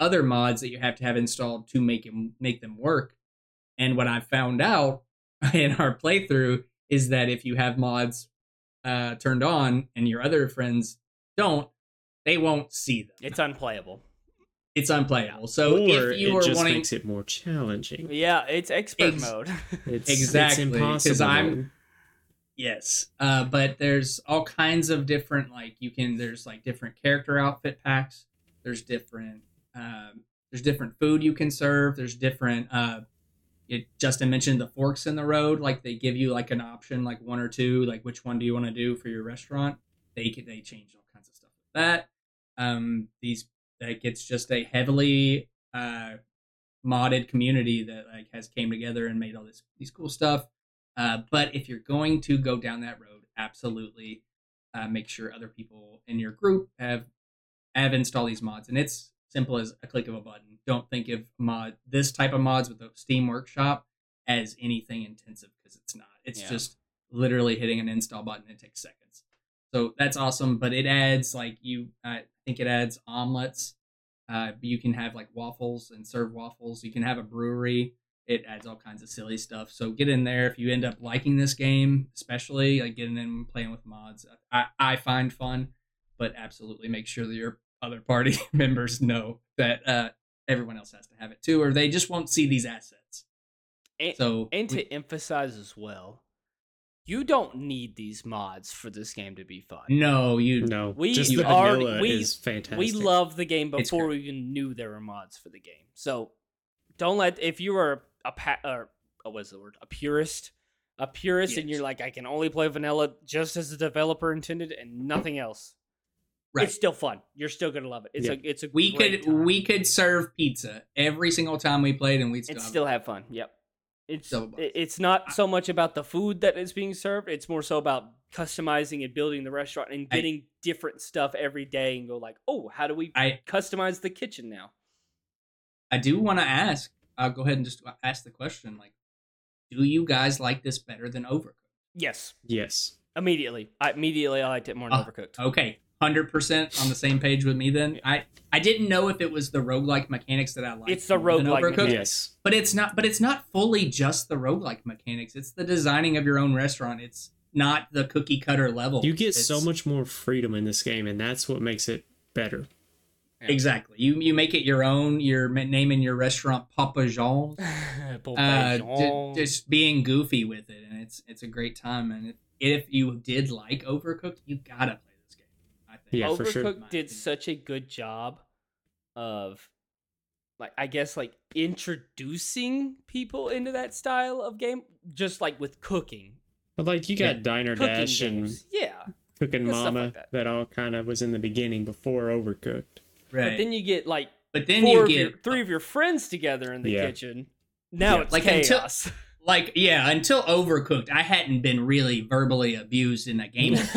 other mods that you have to have installed to make them make them work. And what I found out in our playthrough is that if you have mods uh, turned on and your other friends don't, they won't see them. It's unplayable. It's unplayable. So or if you it just wanting, makes it more challenging. Yeah, it's expert Ex- mode. It's, Exactly, It's 'cause impossible. I'm- Yes. Uh, but there's all kinds of different like you can there's like different character outfit packs. There's different um, there's different food you can serve. There's different uh, it, Justin mentioned the forks in the road. Like they give you like an option, like one or two. Like which one do you want to do for your restaurant? They they change all kinds of stuff with that. Um, these like it's just a heavily uh, modded community that like has came together and made all this these cool stuff. Uh, but if you're going to go down that road, absolutely uh, make sure other people in your group have have installed these mods, and it's simple as a click of a button. Don't think of mod this type of mods with the Steam Workshop as anything intensive because it's not. It's Yeah. just literally hitting an install button. It takes seconds. So that's awesome. But it adds like you, I think it adds omelets. Uh, you can have like waffles and serve waffles. You can have a brewery. It adds all kinds of silly stuff. So get in there if you end up liking this game, especially like getting in and playing with mods. I, I find fun, but absolutely make sure that your other party members know that uh, everyone else has to have it too, or they just won't see these assets. And, So and to we- emphasize as well, you don't need these mods for this game to be fun. no, you No, We just the already- vanilla we- is fantastic. We love the game before we even knew there were mods for the game. So don't let if you are a pa- or uh, what's the word a purist, a purist, and you're like I can only play vanilla just as the developer intended and nothing else. Right. It's still fun. You're still gonna love it. It's Yeah. a it's a we could time. we could serve pizza every single time we played, and we'd still, have still have fun. Yep. It's it's not so much about the food that is being served. It's more so about customizing and building the restaurant and I- getting different stuff every day and go like, oh, how do we I customize the kitchen now? I do want to ask. I'll go ahead and just ask the question. Like, do you guys like this better than Overcooked? Yes, Yes. immediately. I immediately I liked it more than Ah, Overcooked. Okay, hundred percent on the same page with me. Then I I didn't know if it was the roguelike mechanics that I like. It's the more than roguelike mechanics. Yes. but it's not. But it's not fully just the roguelike mechanics. It's the designing of your own restaurant. It's not the cookie cutter level. You get so much more freedom in this game, and that's what makes it better. Exactly. You you make it your own. You're ma- naming your restaurant Papa Jean's. Bon uh, Paillon. ju- just being goofy with it, and it's it's a great time. And if, if you did like Overcooked, you gotta play this game. I think. Yeah, for sure. Overcooked did such a good job of like I guess like introducing people into that style of game just like with cooking. But like you got Yeah. Diner Cooking Dash and. Yeah. Cooking Mama like that. that. all kind of was in the beginning before Overcooked. Right. But then you get like But then four you of get your, three of your friends together in the Yeah. kitchen. Now Yeah. it's Like, until- chaos. like yeah, until Overcooked, I hadn't been really verbally abused in a game.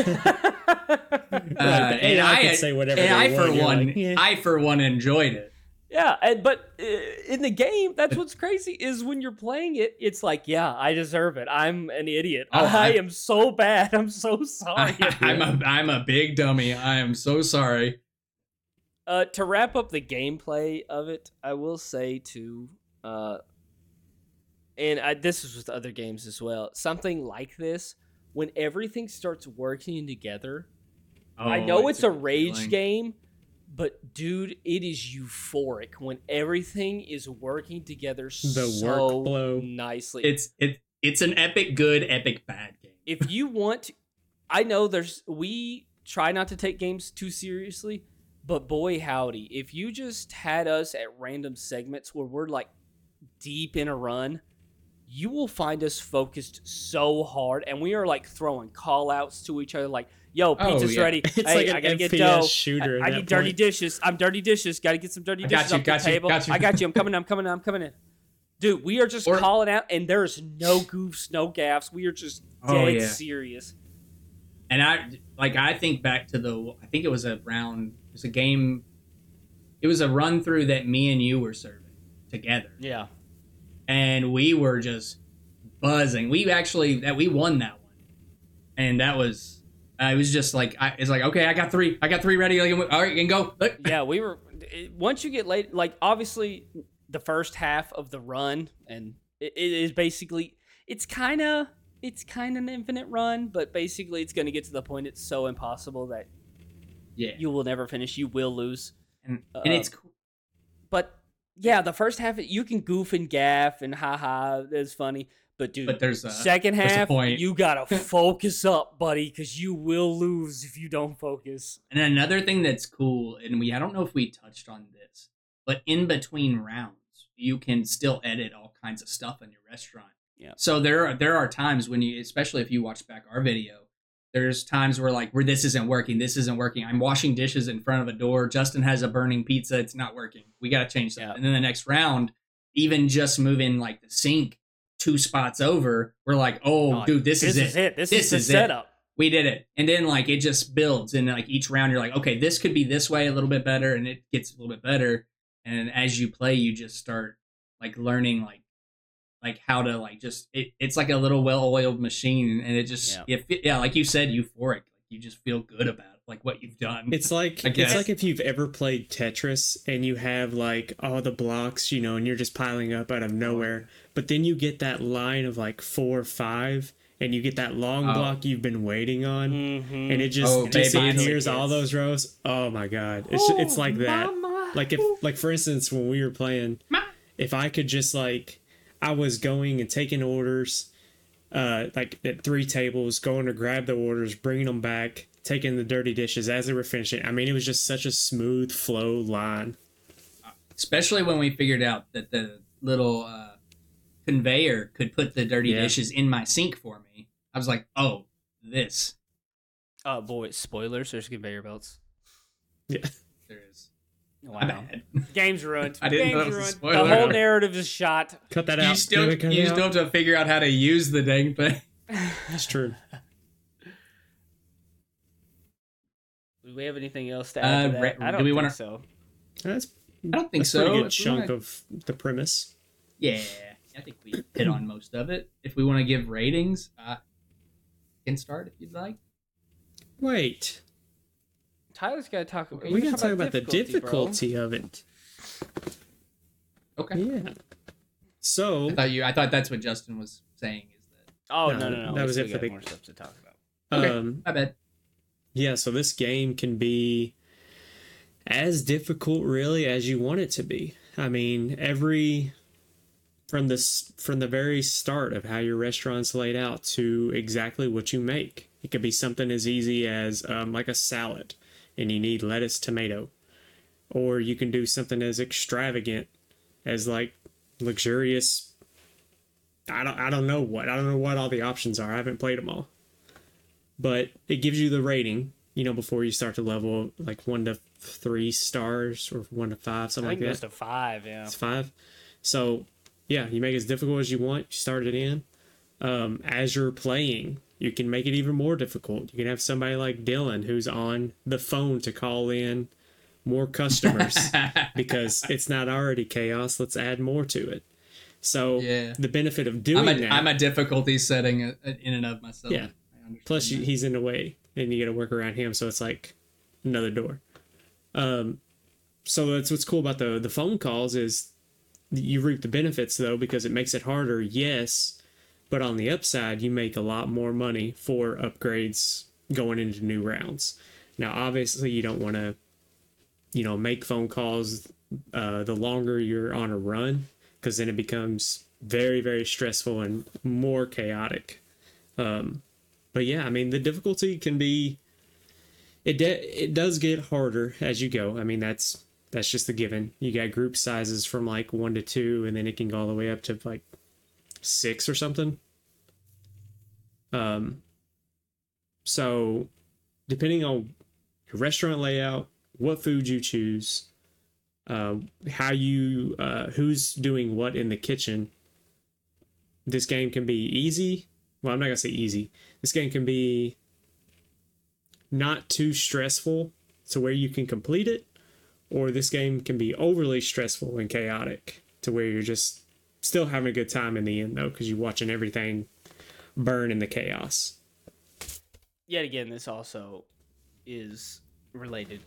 Uh, Right, and AI I, could say whatever and they I for want, you're one, like, yeah. I for one enjoyed it. yeah, and but uh, in the game, that's what's crazy is when you're playing it, it's like, yeah, I deserve it. I'm an idiot. Oh, I, I- am so bad. I'm so sorry. I, I'm a I'm a big dummy. I am so sorry. Uh, to wrap up the gameplay of it, I will say too, uh, and I, this is with other games as well. Something like this, when everything starts working together. I Oh, know it's, a, good rage feeling. game, but dude, it is euphoric when everything is working together The so workflow. nicely. It's it it's an epic good, epic bad game. if you want to, I know there's we try not to take games too seriously, but boy howdy, if you just had us at random segments where we're like deep in a run, you will find us focused so hard and we are like throwing call outs to each other like, yo, Oh, pizza's yeah. ready. It's hey, like I gotta get dough. shooter. I, I need that dirty point. dishes. I'm dirty dishes. Gotta get some dirty dishes you, off the you, table. got you. I got you. I'm coming. I'm coming. I'm coming in. Dude, we are just Or- calling out, and there's no goofs, no gaffs. We are just Oh, dead yeah. serious. And I like I think back to the I think it was a round it was a game it was a run through that me and you were serving together. Yeah. And we were just buzzing. We actually that we won that one. And that was uh, I was just like I it's like okay, I got 3. I got 3 ready. Like, all right, you can go. Yeah, we were. Once you get late, like obviously the first half of the run, and it, it is basically it's kind of it's kind of an infinite run, but basically it's going to get to the point it's so impossible that Yeah. you will never finish. You will lose. And, Uh, and it's cool. But yeah, the first half you can goof and gaff and haha, it's funny. But dude, But there's a second there's half, point. you gotta focus up, buddy, because you will lose if you don't focus. And another thing that's cool, and we I don't know if we touched on this, but in between rounds, you can still edit all kinds of stuff in your restaurant. Yeah. So there are there are times when you, especially if you watch back our video, there's times where like where this isn't working, this isn't working. I'm washing dishes in front of a door. Justin has a burning pizza. It's not working. We got to change that. Yeah. And then the next round, even just moving like the sink two spots over, we're like, oh, Oh, dude, this, This is it This, This is the is it. setup. we did it and then like it just builds and like each round you're like okay this could be this way a little bit better and it gets a little bit better and as you play you just start like learning like like how to like just it, it's like a little well-oiled machine and it just Yeah. yeah. It, yeah like you said euphoric like you just feel good about like what you've done It's like I it's like if you've ever played Tetris and you have like all the blocks, you know, and you're just piling up out of nowhere. But then you get that line of like four or five, and you get that long Oh. block you've been waiting on, Mm-hmm. and it just Oh, disappears all those rows. Oh my god, it's it's like that. Like if like for instance when we were playing, if I could just like I was going and taking orders, uh, like at three tables, going to grab the orders, bringing them back, taking the dirty dishes as they were finishing. I mean, it was just such a smooth flow line. especially when we figured out that the little uh, conveyor could put the dirty Yeah. dishes in my sink for me i was like oh this Oh boy, spoilers. There's conveyor belts. Yeah, there is Wow. my bad Game's ruined. I didn't Game's know it was a ruined. spoiler. The whole narrative is shot. cut that out. you still Leave it cut you it still have to figure out how to use the dang thing. It's true. Do we have anything else to add Uh, to that? ra- I do don't we think wanna- so. That's I don't think that's so. a pretty good we chunk wanna- of the premise. yeah, I think we hit on most of it. If we want to give ratings, uh, can start if you'd like. Wait, Tyler's got to talk about. we you gotta talk about the bro. difficulty of it. Okay. Yeah. So I thought you. I thought that's what Justin was saying. Is that Oh No, no, no, no. that was it for got the- more stuff to talk about. Okay. um my bad? Yeah, so this game can be as difficult really as you want it to be. I mean, every from the from the very start of how your restaurant's laid out to exactly what you make. It could be something as easy as um, like a salad, and you need lettuce, tomato, or you can do something as extravagant as like luxurious. I don't I don't know what I don't know what all the options are. I haven't played them all but it gives you the rating you know before you start to level like one to three stars or one to five I something think like that a five. Yeah. it's five so yeah you make it as difficult as you want you start it in um, as you're playing you can make it even more difficult you can have somebody like dylan who's on the phone to call in more customers because it's not already chaos let's add more to it so Yeah. the benefit of doing I'm a, that I'm a difficulty setting uh, in and of myself. Yeah. Plus, that. he's in the way, and you got to work around him. So it's like another door. Um, so that's what's cool about the the phone calls is you reap the benefits though because it makes it harder. Yes, but on the upside, you make a lot more money for upgrades going into new rounds. Now, obviously, you don't want to, you know, make phone calls uh, the longer you're on a run because then it becomes very very stressful and more chaotic. Um, but yeah, I mean the difficulty can be it de- it does get harder as you go. I mean that's that's just a given. You got group sizes from like 1 to 2 and then it can go all the way up to like 6 or something. Um so depending on your restaurant layout, what food you choose, uh, how you uh, who's doing what in the kitchen, this game can be easy. Well, I'm not gonna say easy. This game can be not too stressful to where you can complete it, or this game can be overly stressful and chaotic to where you're just still having a good time in the end though, because you're watching everything burn in the chaos. Yet again, this also is related,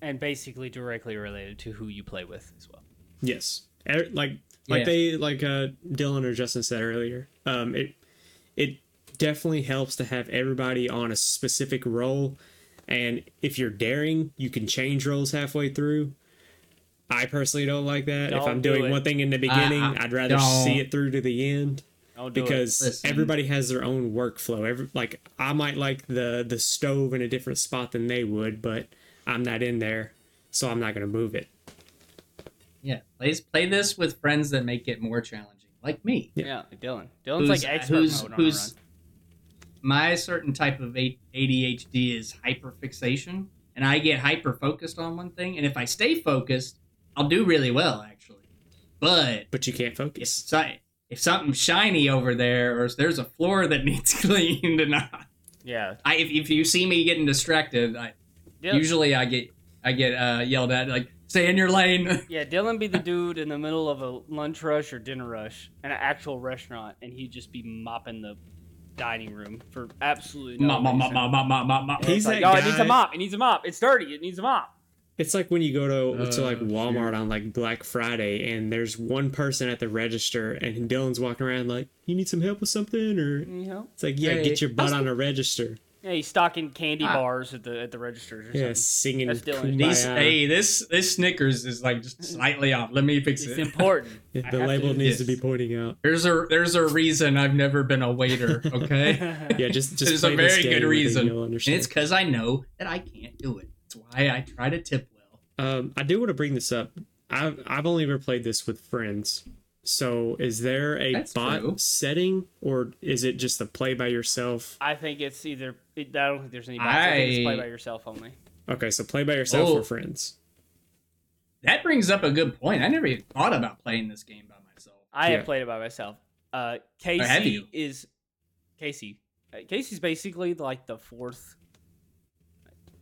and basically directly related to who you play with as well. Yes, Er- like like Yeah. they like uh Dylan or Justin said earlier. Um, it it definitely helps to have everybody on a specific role, and if you're daring, you can change roles halfway through. I personally don't like that. if Don't I'm do doing it. one thing in the beginning, I- I'd rather don't. see it through to the end. Don't do it. because everybody has their own workflow. Every like I might like the the stove in a different spot than they would, but I'm not in there, so I'm not gonna move it. Yeah, play play this with friends that make it more challenging, like me. Yeah, like Dylan. Dylan's like expert who's, mode on who's a run. my certain type of ADHD is hyperfixation, and I get hyper focused on one thing, and if I stay focused, I'll do really well actually. But But you can't if focus. si- if something's shiny over there, or if there's a floor that needs cleaned, and I, Yeah. I if, if you see me getting distracted, I Dylan, usually I get I get uh, yelled at like stay in your lane. yeah, Dylan be the dude in the middle of a lunch rush or dinner rush in an actual restaurant, and he'd just be mopping the dining room for absolutely no Ma- ma- ma- reason. ma- ma- ma- ma- ma- He's like, that oh, it needs a mop. It needs a mop. It's dirty. It needs a mop. It's like when you go to to like Oh, Walmart on like Black Friday and there's one person at the register and Dylan's walking around like, "You need some help with something?" Or You know? it's like, "Yeah, Hey, get your butt how's on a register." Yeah, he's stocking candy Ah. bars at the at the registers or Yeah, something. singing That's Dylan. These, hey, this this Snickers is like just slightly off. Let me fix It's it. important. Yeah, I the label to do needs to be pointing out. There's a there's a reason I've never been a waiter. Okay, Yeah, just just there's play a this very game good reason, and it's because I know that I can't do it. That's why I try to tip well. Um, I do want to bring this up. I've I've only ever played this with friends. So is there a That's bot true. setting or is it just a play by yourself? I think it's either. I don't think there's any bots. I, think it's play by yourself only. Okay, so play by yourself Oh. or friends. That brings up a good point. I never even thought about playing this game by myself. I Yeah. have played it by myself. Uh, Casey have you? is Casey. Uh, Casey's basically like the fourth.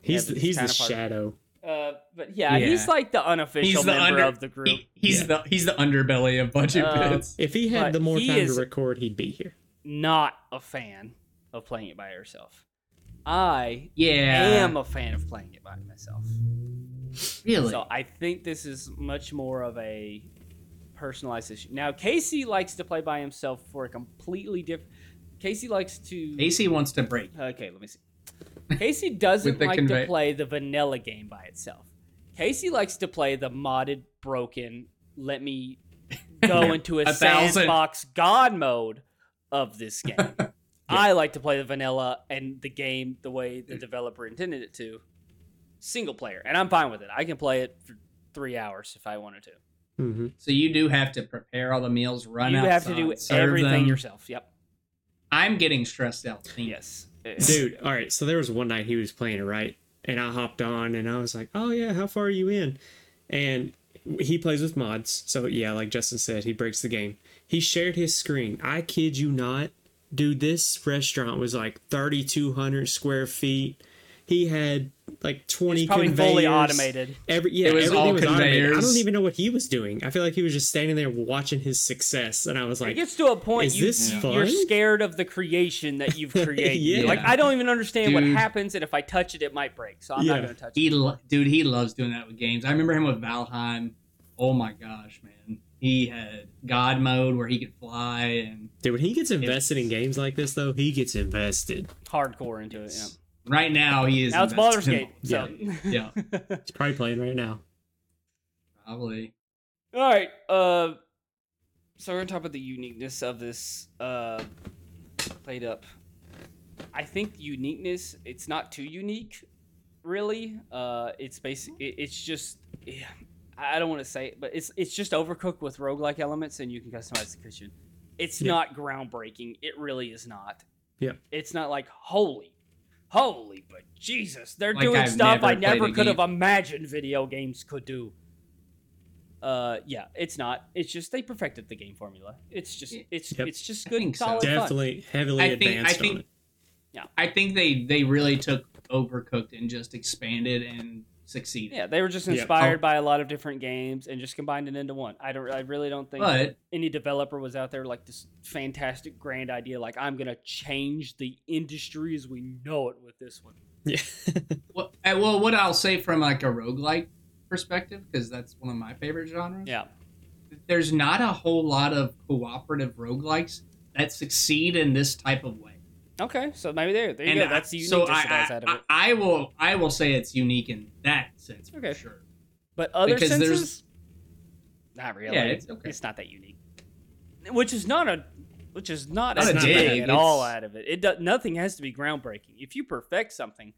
He's Yeah, the, he's the it's kinda part of- shadow. Uh, but yeah, Yeah. he's like the unofficial He's the member under- of the group. He, he's Yeah. the he's the underbelly of budget Uh, bits. If he had the more time to record, he'd be here. Not a fan of playing it by yourself. I Yeah, am a fan of playing it by myself. really. So I think this is much more of a personalized issue. Now Casey likes to play by himself for a completely different. Casey likes to. Casey wants to break. Okay, let me see. Casey doesn't like convey- to play the vanilla game by itself. Casey likes to play the modded, broken, let me go into a, A thousand. sandbox god mode of this game. I like to play the vanilla and the game the way the developer intended it to, single player, and I'm fine with it. I can play it for three hours if I wanted to. hmm So you do have to prepare all the meals, run out. you outside, have to do serve everything them. yourself. Yep. I'm getting stressed out. thinking. Yes. Dude, all right. So there was one night he was playing it right, and I hopped on, and I was like, "Oh yeah, how far are you in?" And he plays with mods, so yeah, like Justin said, he breaks the game. He shared his screen. I kid you not, dude. This restaurant was like thirty two hundred square feet. He had like twenty It's probably conveyors. fully automated. Every yeah, It was everything all was automated. I don't even know what he was doing. I feel like he was just standing there watching his success, and I was like, it gets to a point is you, this you're scared of the creation that you've created. Yeah. Like I don't even understand what happens, and if I touch it, it might break. So I'm not going to touch it. He, lo- dude, he loves doing that with games. I remember him with Valheim. Oh my gosh, man! He had God mode where he could fly, and dude, when he gets invested in games like this, though, he gets invested. Hardcore into it. Yeah. Right now he is. Now it's Baldur's invested Gate. in- So. Yeah. He's probably playing right now. Probably. All right. Uh, so we're gonna talk about the uniqueness of this uh, PlateUp. I think uniqueness. It's not too unique, really. Uh, it's basic. It, it's just. Yeah, I don't want to say it, but it's it's just overcooked with roguelike elements, and you can customize the kitchen. It's Yeah. not groundbreaking. It really is not. Yeah. It's not like holy, holy, but Jesus, they're Like doing I've stuff never I never a could have imagined video games could do. Uh, yeah, it's not. It's just they perfected the game formula. It's just it's Yep. it's just I good, so. solid fun. Definitely heavily I think- I advanced think- on it. I think they they really took Overcooked and just expanded and succeeded. Yeah, they were just inspired Oh. by a lot of different games and just combined it into one. I don't. I really don't think But any developer was out there like this fantastic grand idea. Like I'm gonna change the industry as we know it with this one. Yeah. what, uh, well, what I'll say from like a roguelike perspective, because that's one of my favorite genres. Yeah. There's not a whole lot of cooperative roguelikes that succeed in this type of way. Okay, so maybe there. There you And go. That's the uniqueness so I, I, out of I, it. I will I will say it's unique in that sense. For Okay. sure. But other because there's- senses, not really. Yeah, it's, okay. it's not that unique. Which is not a which is not Not a dig, at all out of it. It do, nothing has to be groundbreaking. If you perfect something,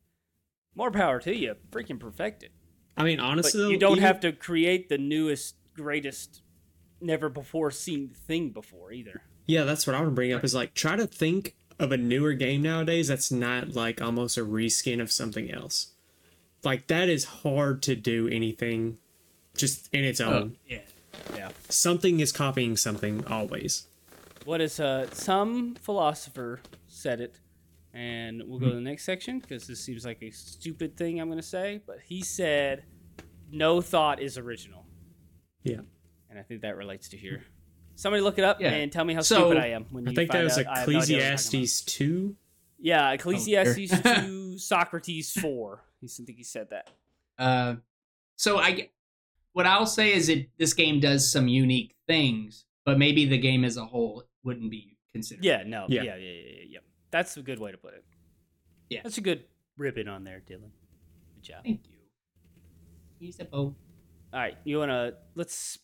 more power to you. Freaking perfect it. I mean, honestly, though, you don't even- have to create the newest, greatest, never before seen thing before either. Yeah, that's what I want to bring up. Is like try to think of a newer game nowadays that's not like almost a reskin of something else. Like that is hard to do anything just in its Oh, own. yeah. Yeah. Something is copying something always. What is uh some philosopher said it, and we'll go to the next section because this seems like a stupid thing I'm gonna say, but he said, "No thought is original," Yeah. and I think that relates to here. Somebody look it up Yeah. and tell me how So, stupid I am. When I think that was out no idea what I'm talking about. Ecclesiastes two. Yeah, Oh, Ecclesiastes two, Socrates four. He I think he said that. Uh, so I, what I'll say is it this game does some unique things, but maybe the game as a whole wouldn't be considered. Yeah, no, yeah, Yeah. yeah, yeah, yeah. yeah. That's a good way to put it. Yeah. that's a good ribbon on there, Dylan. Good job. Thank you. He's a boat. All right, you wanna let's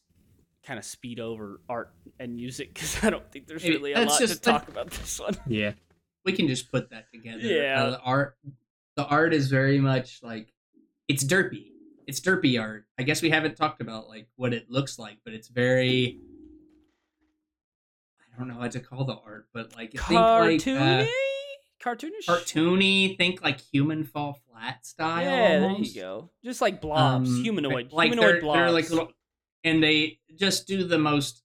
kind of speed over art and music because I don't think there's Maybe- really a lot just- to talk about this one. Yeah. We can just put that together. Yeah. Uh, the art, the art is very much like it's derpy. It's derpy art. I guess we haven't talked about like what it looks like, but it's very. I don't know how to call the art, but like think like Cartoony, uh, cartoonish, cartoony. Think like human fall flat style. Yeah, there you go. Just like blobs, Um, humanoid, like humanoid they're, blobs. they're like little, and they just do the most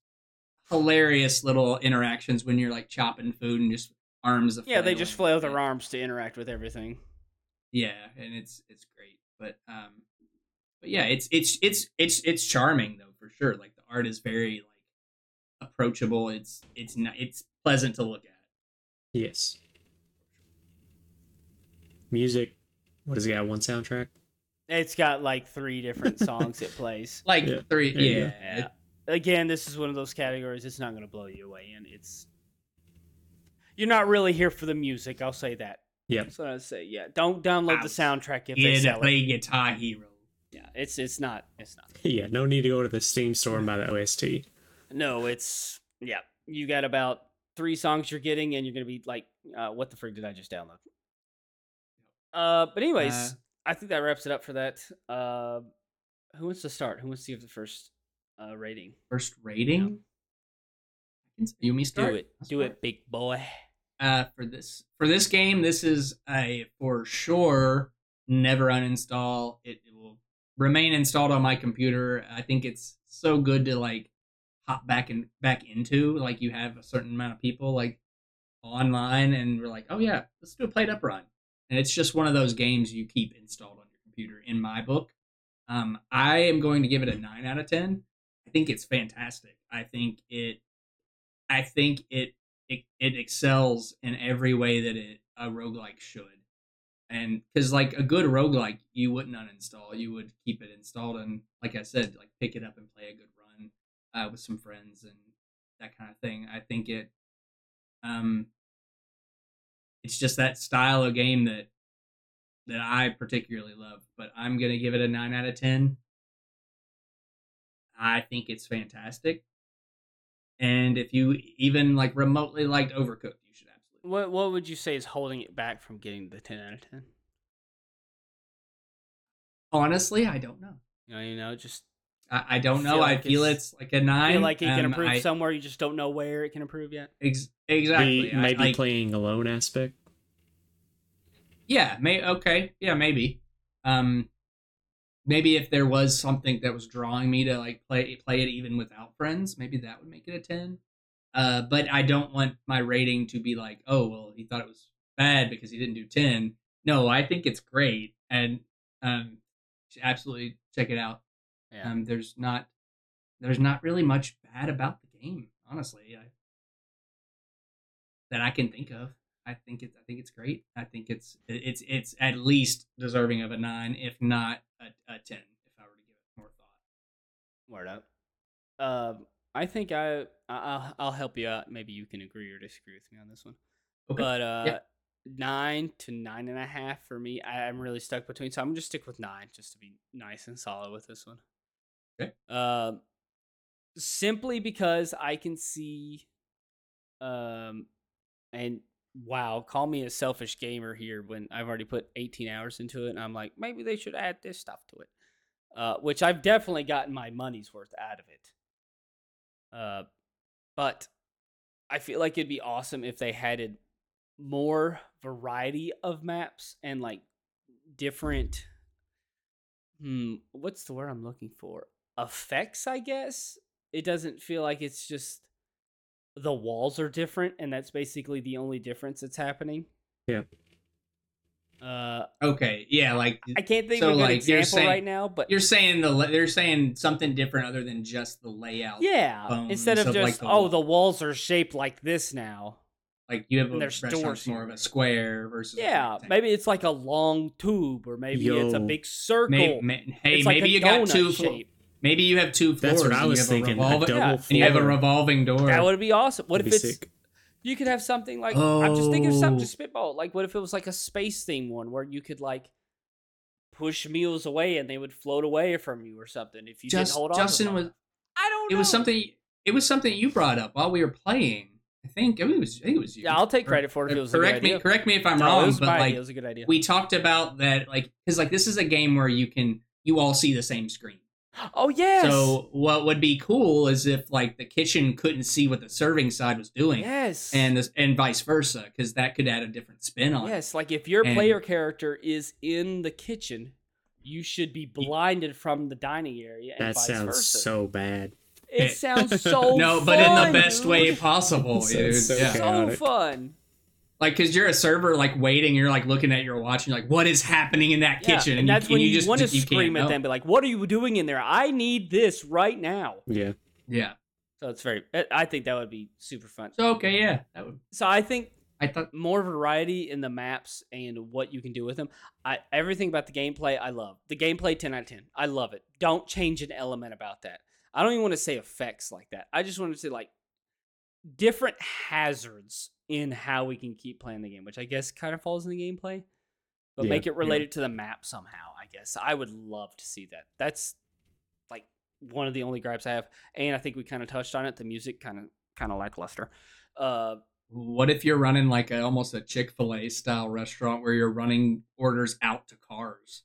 hilarious little interactions when you're like chopping food and just arms. yeah, they just flail their arms to interact with everything. Yeah, and it's it's great, but um, but yeah, it's it's it's it's it's charming though for sure. Like the art is very like approachable. It's it's not it's pleasant to look at. Yes. Music. What does it got? One soundtrack? It's got like three different songs it plays. Like Yeah, three, yeah. Yeah. Again, this is one of those categories. It's not going to blow you away, and it's you're not really here for the music. I'll say that. Yep. That's what I say. Yeah, don't download the soundtrack if yeah. they to sell it. play Guitar Hero. Yeah, it's it's not it's not. Yeah, no need to go to the Steam store and buy the OST. No, it's yeah. You got about three songs you're getting, and you're gonna be like, uh, "What the frig did I just download?" Uh, but anyways, Uh, I think that wraps it up for that. Uh, who wants to start? Who wants to give the first uh, rating? First rating. You me start. Do it, I'll do start. it, big boy. uh, for this for this game. This is a for sure never uninstall. It, it will remain installed on my computer. I think it's so good to like hop back and back into. Like you have a certain amount of people like online, and we're like, oh yeah, let's do a PlateUp run. And it's just one of those games you keep installed on your computer. In my book, um, I am going to give it a nine out of ten. I think it's fantastic. I think it. I think it it, it excels in every way that it a roguelike should. And because like a good roguelike, you wouldn't uninstall. You would keep it installed and like I said, like pick it up and play a good run uh, with some friends and that kind of thing. I think it um it's just that style of game that that I particularly love. But I'm gonna give it a nine out of ten. I think it's fantastic. And if you even like remotely liked Overcooked, you should absolutely. What what would you say is holding it back from getting the ten out of ten? Honestly, I don't know. You know, you know, just I, I don't know. Feel I feel it's- it's, like a nine. feel like it can Um, improve I- somewhere. You just don't know where it can improve yet. Ex- exactly. The I- maybe like- playing alone aspect. Yeah, may okay. Yeah, maybe. Um maybe if there was something that was drawing me to like play play it even without friends, maybe that would make it a 10. Uh but I don't want my rating to be like, "Oh, well, he thought it was bad because he didn't do 10." No, I think it's great and um absolutely check it out. Yeah. Um there's not there's not really much bad about the game, honestly. I, that I can think of. I think it's I think it's great. I think it's it's it's at least deserving of a nine, if not a, a ten, if I were to give it more thought. Word up. Um, I think I, I'll, I'll help you out. Maybe you can agree or disagree with me on this one. Okay. But uh, Yeah. nine to nine and a half for me. I, I'm really stuck between, so I'm gonna just stick with nine, just to be nice and solid with this one. Okay. Um, simply because I can see Um, and wow, call me a selfish gamer here when I've already put 18 hours into it, and I'm like, maybe they should add this stuff to it. Uh, which I've definitely gotten my money's worth out of it. Uh, but I feel like it'd be awesome if they had more variety of maps and like different. Hmm, what's the word I'm looking for? Effects, I guess. It doesn't feel like it's just the walls are different, and that's basically the only difference that's happening. Yeah. Uh, Okay, yeah, like I can't think So, of a good like, example saying- right now, but you're saying the they're saying something different other than just the layout. yeah, instead of of, like, just the oh the walls are shaped like this now. like you have a And doors more of a square versus Yeah, maybe it's like a long tube, or maybe it's a big circle. May- ma- hey, It's maybe a you got two. Shape. Maybe you have two floors. That's what I and you was have thinking. A revolving- double Yeah. and you have a revolving door. That would be awesome. What That'd if it's sick. you could have something like I'm just thinking of something to Oh. spitball. Like what if it was like a space theme one where you could like push meals away and they would float away from you or something if you Just- didn't hold on. Justin to them. was. I don't. know. It was something. It was something you brought up while we were playing. I think it was. I think it was you. Yeah, I'll take credit for it if it was a correct good me. idea. Correct me if I'm No, it wrong, was but like idea. It was a good idea. we talked about that, like because like this is a game where you can you all see the same screen. Oh yes. So what would be cool is if like the kitchen couldn't see what the serving side was doing, yes. and this, and vice versa, because that could add a different spin on it. Yes, like if your And- player character is in the kitchen, you should be blinded from the dining area. And That vice sounds versa. so bad. It sounds so no, but in the best dude. way possible, Sounds dude. so yeah. So fun. Like, cause you're a server, like waiting, you're like looking at your watch, and you're like, what is happening in that Yeah, kitchen? and that's you, when and you, just want to you scream at know. them, be like, "What are you doing in there? I need this right now." Yeah. Yeah. So it's very. I- I think that would be super fun. So okay, yeah, that would. So I think I thought. more variety in the maps and what you can do with them. I everything about the gameplay I love. The gameplay 10 out of 10. I love it. Don't change an element about that. I don't even want to say effects like that. I just want to say like different hazards in how we can keep playing the game, which I guess kind of falls in the gameplay. But Yeah, make it yeah. related to the map somehow, I guess. I would love to see that. That's like one of the only gripes I have. And I think we kind of touched on it. The music kind of kind of lackluster. Uh What if you're running like a, almost a Chick Fil A style restaurant where you're running orders out to cars?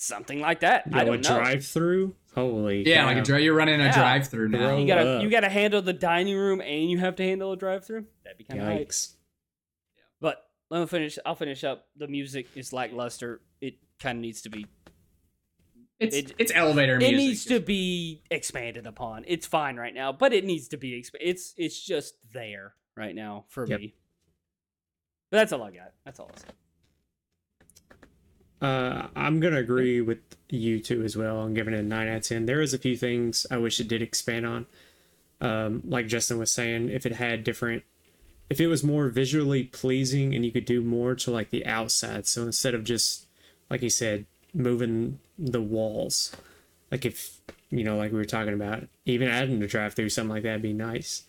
Something like that. I Yo, a don't know. drive through? Holy Yeah, cow. like a dri- you're running a Yeah. drive through now. You gotta up. you gotta handle the dining room and you have to handle a drive through. That'd be kind of hype. Yikes. But let me finish. I'll finish up. The music is lackluster. It kind of needs to be. It's It- it's elevator music. It needs to be expanded upon. It's fine right now, but it needs to be. Exp- it's it's just there right now for Yep. me. But that's all I got. That's all I said. Uh, I'm gonna agree with you two as well. I'm giving it a nine out of ten. There is a few things I wish it did expand on. Um, like Justin was saying, if it had different, if it was more visually pleasing and you could do more to like the outside. So instead of just like he said, moving the walls, like if you know, like we were talking about, even adding a drive through something like that would be nice.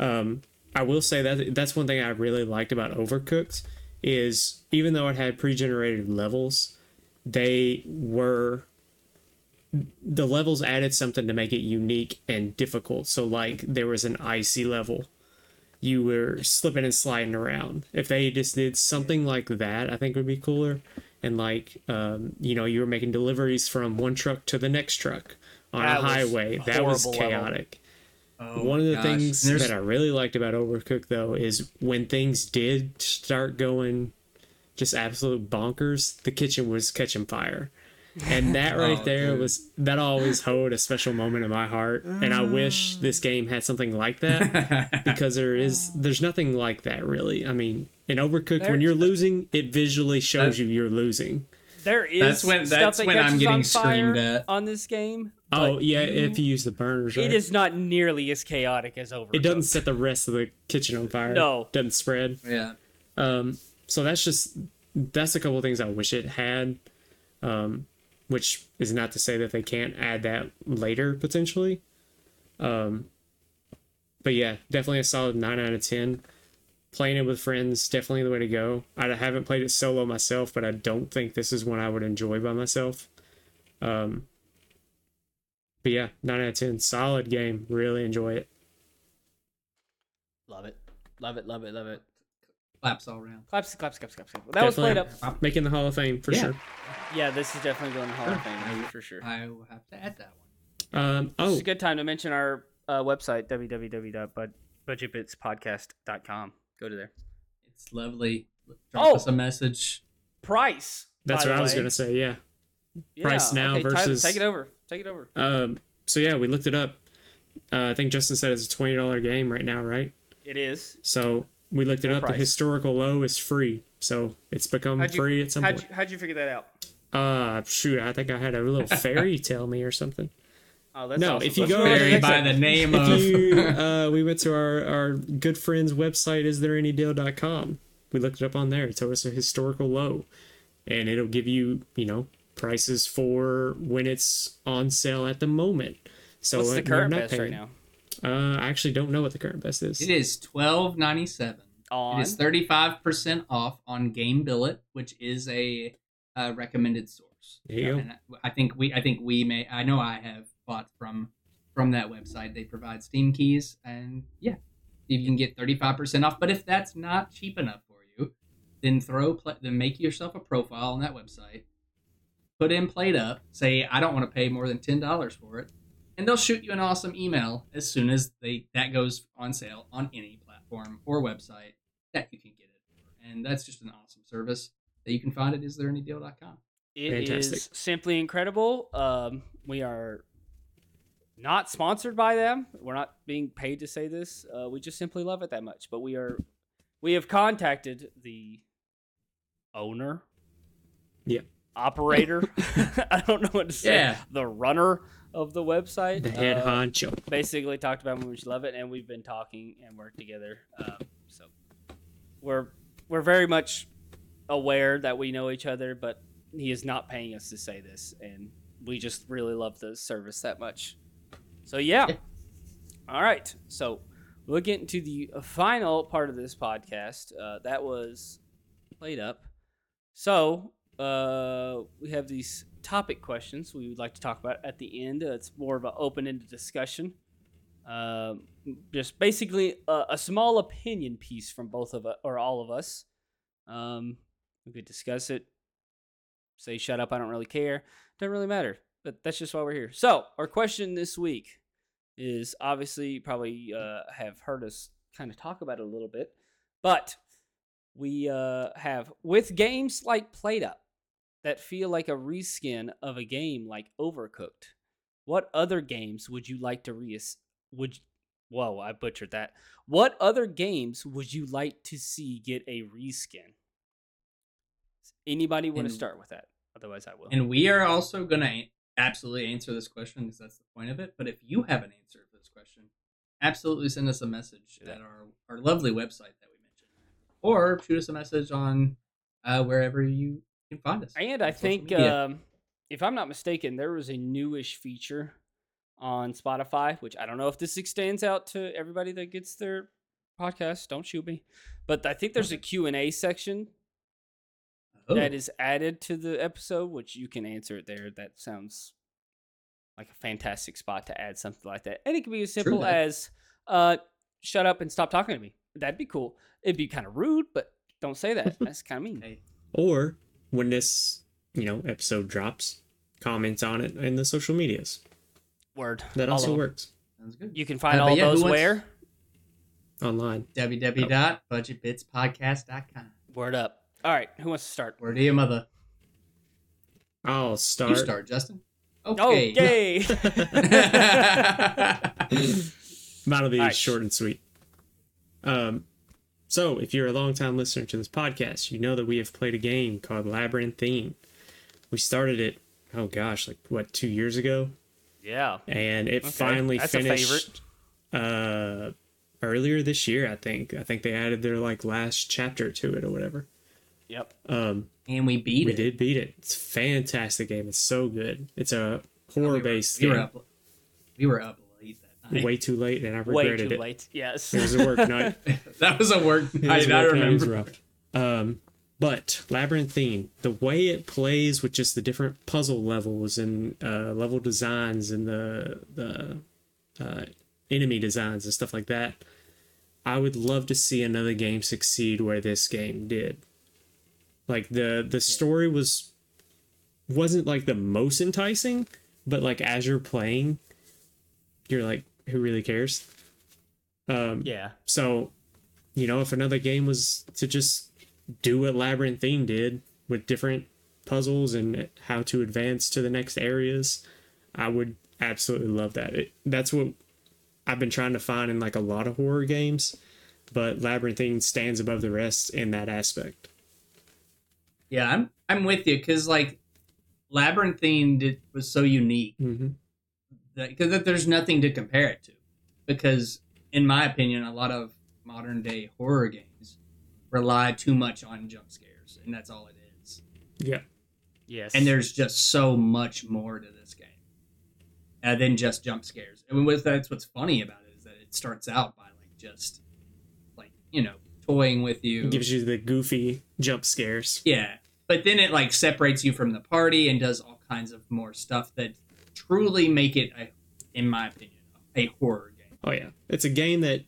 Um, I will say that that's one thing I really liked about Overcooked is even though it had pre-generated levels, they were the levels added something to make it unique and difficult. So like there was an icy level. You were slipping and sliding around. If they just did something like that, I think would be cooler. And like um, you know, you were making deliveries from one truck to the next truck on That a was highway. That was chaotic. Oh One of the gosh. things that I really liked about Overcooked though is when things did start going just absolute bonkers, the kitchen was catching fire. And that right Oh, there dude. was that always hold a special moment in my heart. And I wish this game had something like that because there is there's nothing like that really. I mean, in Overcooked There- when you're losing, it visually shows That- you you're losing. There is That's when- stuff that's that when I'm getting on fire screamed at. on this game. Oh yeah, you- if you use the burners, right? It is not nearly as chaotic as over. It doesn't set the rest of the kitchen on fire. No. doesn't spread. yeah. Um, so that's just that's a couple things I wish it had. Um, which is not to say that they can't add that later potentially. Um, but yeah, definitely a solid nine out of ten. Playing it with friends definitely the way to go. I haven't played it solo myself, but I don't think this is one I would enjoy by myself. Um, but yeah, nine out of ten, solid game. Really enjoy it. Love it. Love it, love it, love it. Claps all around. Claps, claps, claps, claps. claps. That was PlateUp. Definitely Making the Hall of Fame for Yeah. sure. Yeah, this is definitely going to the Hall of Sure. Fame for sure. I will have to add that one. Um, Oh. It's a good time to mention our uh, website, www.budgetbitspodcast.com. Go to there. It's lovely. Drop Oh! us a message. Price. that's what I was way. gonna say. Yeah. Price now okay, Tyler, versus- take it over. Take it over. Um. So yeah, we looked it up. Uh, I think Justin said it's a twenty dollar game right now, right? It is. So we looked it Full up. The historical low is free, so it's become you- free at some How'd point. you, how'd you figure that out? Uh, shoot, I think I had a little fairy tell me or something. Oh, that's No, awesome. if you Let's go move on to there, the Buried next by the name If of. you, uh, we went to our our good friend's website, isthereanydeal.com. We looked it up on there. It told us a historical low, and it'll give you you know prices for when it's on sale at the moment. So What's uh, the current not best right now? Uh, I actually don't know what the current best is. It is twelve ninety seven. On It is thirty five percent off on Gamebillet, which is a uh, recommended source. There you go. And I think we, I think we may. I know I have bought from from that website. They provide Steam keys, and yeah, you can get thirty five percent off. But if that's not cheap enough for you, then throw pla then make yourself a profile on that website. Put in PlateUp. Say I don't want to pay more than ten dollars for it, and they'll shoot you an awesome email as soon as they that goes on sale on any platform or website that you can get it for. And that's just an awesome service that you can find at isthereanydeal.com. It is Fantastic. simply incredible. Um, we are not sponsored by them. We're not being paid to say this. Uh, we just simply love it that much. But we are, we have contacted the owner, Yeah. operator. I don't know what to say. Yeah. The runner of the website. The head Uh, honcho. basically talked about we love it, and we've been talking and worked together. Um, so we're we're very much aware that we know each other, but he is not paying us to say this, and we just really love the service that much. So yeah. Yeah. All right. So we'll get into the final part of this podcast. Uh, that was PlateUp. So uh, we have these topic questions we would like to talk about at the end. Uh, it's more of an open-ended discussion. Um, just basically a, a small opinion piece from both of us or all of us. Um, we could discuss it. Say shut up, I don't really care. Doesn't really matter. But that's just why we're here. So our question this week is obviously you probably uh, have heard us kind of talk about it a little bit, but we uh, have with games like PlateUp that feel like a reskin of a game like Overcooked. What other games would you like to re would whoa, I butchered that. What other games would you like to see get a reskin? Anybody want to start with that? Otherwise I will. And we are also going to absolutely answer this question because that's the point of it. But if you have an answer for this question, absolutely send us a message at our, our lovely website that we mentioned. Or shoot us a message on uh, wherever you can find us. And I think, um, if I'm not mistaken, there was a newish feature on Spotify, which I don't know if this extends out to everybody that gets their podcast. Don't shoot me, but I think there's a Q and A section Oh, that is added to the episode, which you can answer it there. That sounds like a fantastic spot to add something like that, and it can be as simple as, uh, "Shut up and stop talking to me." That'd be cool. It'd be kind of rude, but don't say that. That's kind of mean. Hey, Or when this you know episode drops, comment on it in the social medias. Word. That All also works sounds good. You can find Uh, all yeah, those where? online. www.budgetbitspodcast.com. Word up. All right, who wants to start? Word to your mother. I'll start. You start, Justin. Okay. Okay. Mine will be Alright. short and sweet. Um, so if you're a long-time listener to this podcast, you know that we have played a game called Labyrinthine. We started it, oh gosh, like what two years ago, yeah. and it Okay, finally that's finished uh earlier this year. I think. I think they added their like last chapter to it or whatever. Yep. Um, and we beat we it. We did beat it. It's a fantastic game. It's so good. It's a horror-based we were game. up. We were up late that night. Way too late, and I regretted Way too it. late. Yes. It was a work night. that was a work night. I rough, it was remember. rough. Um, but Labyrinthine, the way it plays with just the different puzzle levels and uh, level designs and the the uh, enemy designs and stuff like that, I would love to see another game succeed where this game did. Like the the story was wasn't like the most enticing, but like as you're playing, you're like, who really cares? Um, Yeah. so, you know, if another game was to just do what Labyrinthine did with different puzzles and how to advance to the next areas, I would absolutely love that. It, that's what I've been trying to find in like a lot of horror games, but Labyrinthine stands above the rest in that aspect. Yeah, I'm I'm with you because like Labyrinthine did, was so unique hmm that because there's nothing to compare it to. Because in my opinion, a lot of modern day horror games rely too much on jump scares, and that's all it is. Yeah. Yes. And there's just so much more to this game uh, than just jump scares. And with that's what's funny about it is that it starts out by like just like you know toying with you, It gives you the goofy jump scares. yeah. But then it like separates you from the party and does all kinds of more stuff that truly make it, a, in my opinion, a horror game. Oh yeah, it's a game that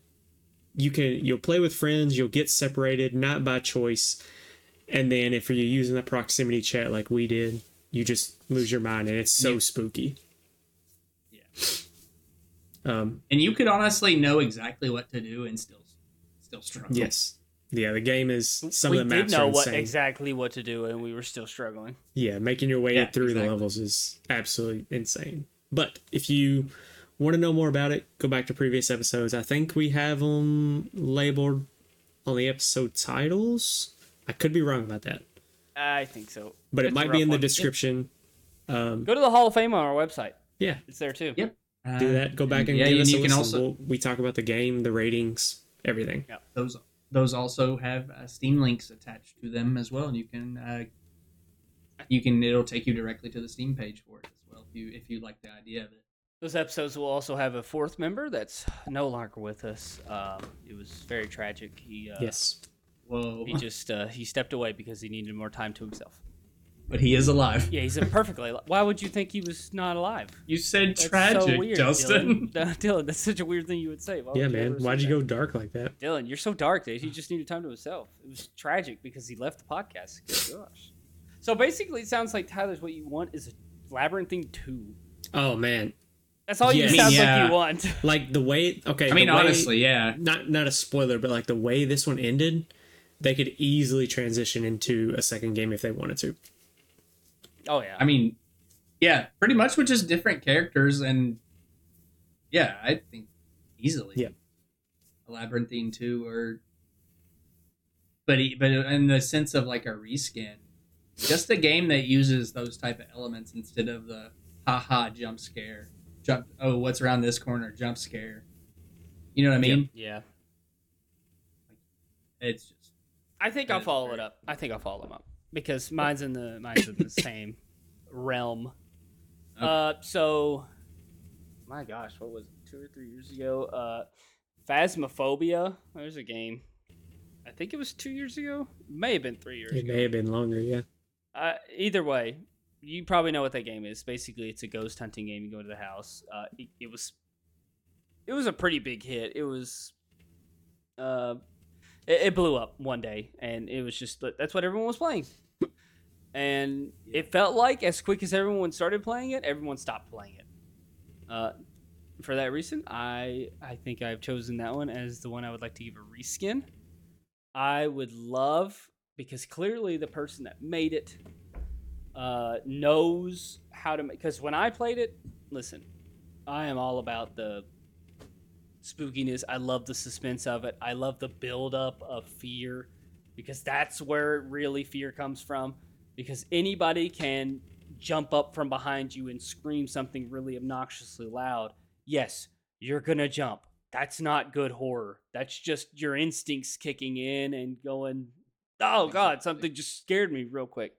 you can you'll play with friends. You'll get separated not by choice, and then if you're using the proximity chat like we did, you just lose your mind, and it's so Yeah. spooky. Yeah. Um. And you could honestly know exactly what to do and still, still struggle. Yes. Yeah. The game is some we of the did maps know are what insane. exactly what to do, and we were still struggling. yeah, making your way Yeah, through the levels is absolutely insane. But if you want to know more about it, go back to previous episodes. I think we have them labeled on the episode titles. I could be wrong about that. I think so. but it It's a might be in the one. description. Um, Go to the Hall of Fame on our website. yeah, It's there too. Yep. Do that. Go back and yeah, give and us a you can listen. also We'll- we talk about the game, the ratings, everything. Yeah. Those those also have uh, Steam links attached to them as well, and you can uh, you can it'll take you directly to the Steam page for it as well if you if you like the idea of it. Those episodes will also have a fourth member that's no longer with us. Um, it was very tragic. He uh, yes, Whoa! he just uh, he stepped away because he needed more time to himself. But he is alive. Yeah, he's a perfectly. ali- Why would you think he was not alive? You said That's tragic, so weird, Justin. Dylan. Dylan, that's such a weird thing you would say. Why yeah, would man. Why'd you that? go dark like that? Dylan, you're so dark, dude. He just needed time to himself. It was tragic because he left the podcast. Good gosh. So basically, it sounds like Tyler's what you want is a labyrinthine two. Oh man, That's all Yeah. you I mean, sounds yeah. like you want. like the way. Okay, I mean, way- honestly, yeah. not not a spoiler, but like the way this one ended, they could easily transition into a second game if they wanted to. Oh yeah. I mean, yeah, pretty much with just different characters, and yeah, I think easily. Yeah. A Labyrinthine two, or but he, but in the sense of like a reskin, just a game that uses those type of elements instead of the haha jump scare, jump oh what's around this corner jump scare. You know what I mean? yeah. It's just I think I'll follow very- it up. I think I'll follow him up because mine's in the mine's in the same realm. Okay. Uh, so my gosh, what was it? Two or three years ago? Uh, Phasmophobia. There's a game. I think it was two years ago. May have been three years It ago. may have been longer. Yeah. Uh, either way, you probably know what that game is. Basically, it's a ghost hunting game. You go to the house. Uh, it, it was, it was a pretty big hit. It was, uh, it, it blew up one day, and it was just that's what everyone was playing. And it felt like as quick as everyone started playing it, everyone stopped playing it. Uh, for that reason, I I think I've chosen that one as the one I would like to give a reskin. I would love because clearly the person that made it uh, knows how to make. Because when I played it, listen, I am all about the spookiness. I love the suspense of it. I love the build up of fear because that's where really fear comes from. Because anybody can jump up from behind you and scream something really obnoxiously loud. Yes, you're gonna jump. That's not good horror. That's just your instincts kicking in and going, oh god, something just scared me real quick.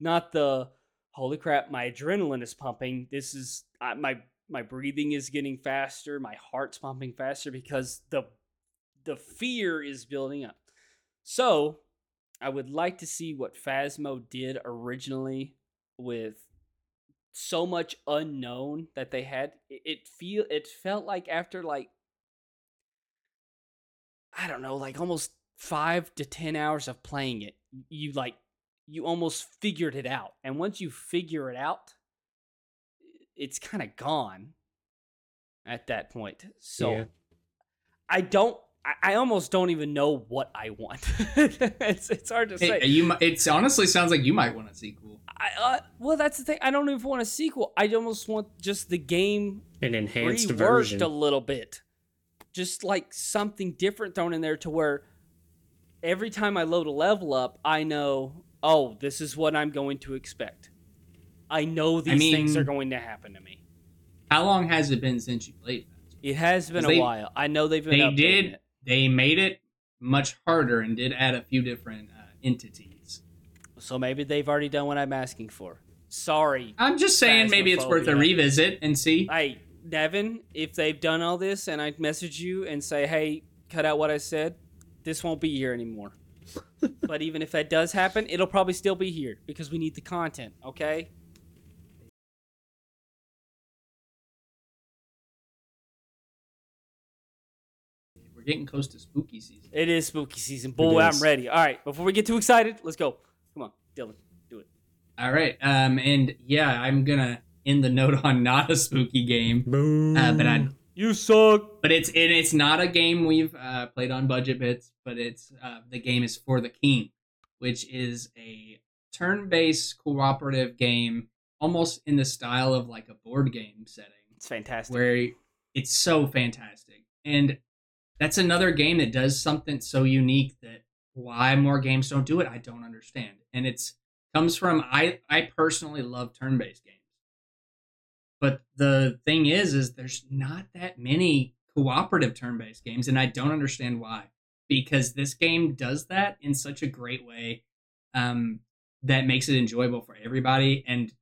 Not the holy crap, my adrenaline is pumping. This is I, my my breathing is getting faster. My heart's pumping faster because the the fear is building up. So, I would like to see what Phasmo did originally with so much unknown that they had. It, it feel it felt like after like I don't know, like almost five to ten hours of playing it, you like you almost figured it out. And once you figure it out, it's kind of gone at that point. So Yeah. I don't. I, I almost don't even know what I want. it's it's hard to say. It, you, mi- it's honestly sounds like you might want a sequel. I, uh, well, that's the thing. I don't even want a sequel. I almost want just the game An enhanced reworked version. a little bit, just like something different thrown in there to where every time I load a level up, I know, oh, this is what I'm going to expect. I know these things are going to happen to me. How long has it been since you played that? It has been a They- while. I know they've been. They did. It. They made it much harder and did add a few different uh, entities. So maybe they've already done what I'm asking for. Sorry. I'm just saying, maybe it's worth a revisit and see. Hey, Devin, if they've done all this and I message you and say, hey, cut out what I said, this won't be here anymore. but even if that does happen, it'll probably still be here because we need the content, okay? We're getting close to spooky season. It is spooky season. Boy, I'm ready. All right, before we get too excited, let's go. Come on, Dylan, do it. All right. Um, and yeah, I'm gonna end the note on not a spooky game. Boom. Uh, but I, You suck. but it's and it's not a game we've uh, played on budget bits. But it's uh, the game is for the king, which is a turn-based cooperative game, almost in the style of like a board game setting. It's fantastic. where it's so fantastic. And that's another game that does something so unique that why more games don't do it, I don't understand. And it's comes from I I personally love turn-based games. But the thing is is there's not that many cooperative turn-based games and I don't understand why. Because this game does that in such a great way um that makes it enjoyable for everybody and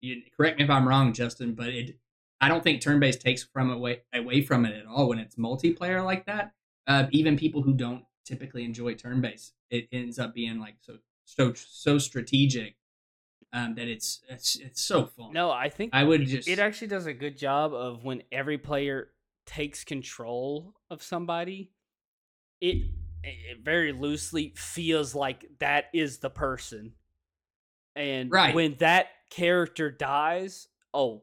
you, correct me if I'm wrong, Justin, but it I don't think turn-based takes from away away from it at all when it's multiplayer like that. Uh, even people who don't typically enjoy turn-based, it ends up being like so so so strategic um, that it's it's it's so fun. no, I think I would just it actually does a good job of when every player takes control of somebody it, it very loosely feels like that is the person and Right. when that character dies oh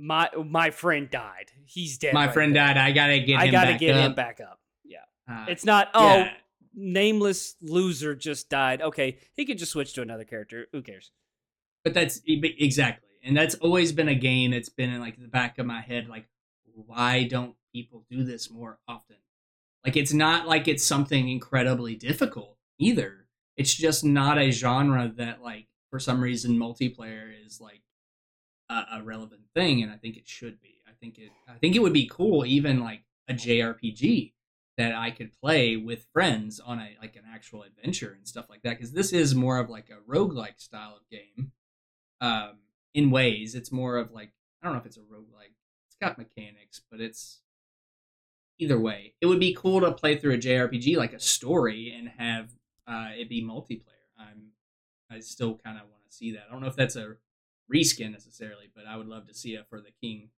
my my friend died he's dead my right friend there. died. I gotta get i gotta get up. him back up yeah Uh, it's not oh yeah. nameless loser just died okay he could just switch to another character who cares But that's exactly, and that's always been a game that's been in like the back of my head. Like, why don't people do this more often? Like, it's not like it's something incredibly difficult either. It's just not a genre that, like, for some reason, multiplayer is like a, a relevant thing, and I think it should be. I think it. I think it would be cool, even like a JRPG that I could play with friends on a like an actual adventure and stuff like that. Because this is more of like a roguelike style of game um, in ways. It's more of like I don't know if it's a roguelike. It's got mechanics, but it's either way. It would be cool to play through a JRPG like a story and have uh, it be multiplayer. I'm I still kind of want to see that. I don't know if that's a reskin necessarily, but I would love to see it for the King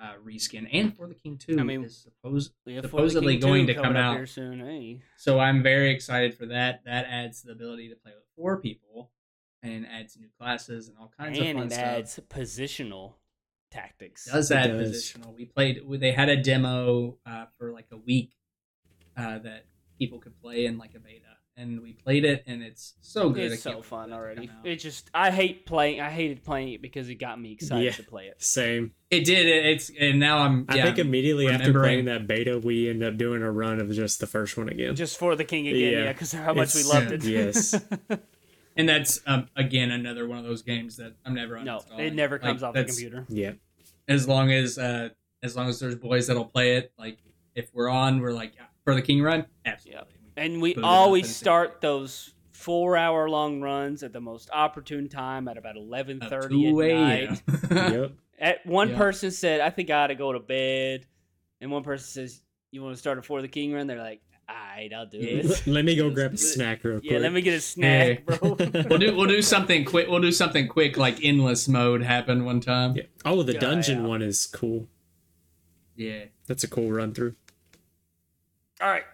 uh, reskin and for the King too. I mean, is suppose Yeah, Supposedly going to come out. here soon hey so I'm very excited for that. That adds the ability to play with four people and adds new classes and all kinds and of fun it stuff. adds positional tactics. does It add does. positional. We played. They had a demo uh, for like a week uh, that people could play in like a beta, and we played it, and it's so good. It's so fun already. It just I hate playing. I hated playing it because it got me excited Yeah. to play it. Same. It did. It, it's and now I'm. I think immediately after remembering- playing that beta, we end up doing a run of just the first one again. Just for the king again, Yeah. yeah, because how much we It's- loved yeah, it. yes. and that's um, again another one of those games that I'm never. On. No, it never Like, comes off the computer. yeah. As long as uh, as long as there's boys that'll play it, like if we're on, we're like for the king run, absolutely. And we Boot it up always start those four hour long runs at the most opportune time at about eleven thirty Up thirty at night. yep. At one Yeah. person said, "I think I ought to go to bed," and one person says, "You want to start a before the king run?" They're like, "Alright, I'll do Yeah. it." Let me go grab a snack real quick. Yeah, let me get a snack, Hey. bro. we'll do we'll do something quick. We'll do something quick like endless mode happened one time. Yeah. Oh, the Yeah, dungeon yeah. one is cool. Yeah. That's a cool run through. All right,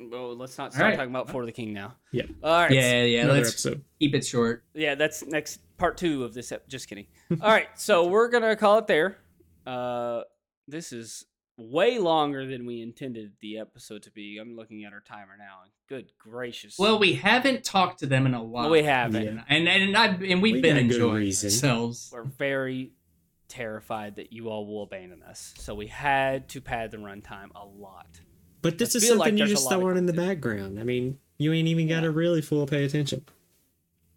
Well, let's not start right. talking about For the King now. Yeah. All right. Yeah, yeah. Another let's episode. keep it short. Yeah, that's next part two of this. Ep- just kidding. All right, so we're gonna call it there. Uh, this is way longer than we intended the episode to be. I'm looking at our timer now, good gracious. Well, we haven't talked to them in a while. we haven't. Yeah. and and I and we've We been enjoying ourselves. We're very terrified that you all will abandon us, so we had to pad the runtime a lot. But this I is feel like something you just lot throw on in the background. I mean, you ain't even got to really full pay attention.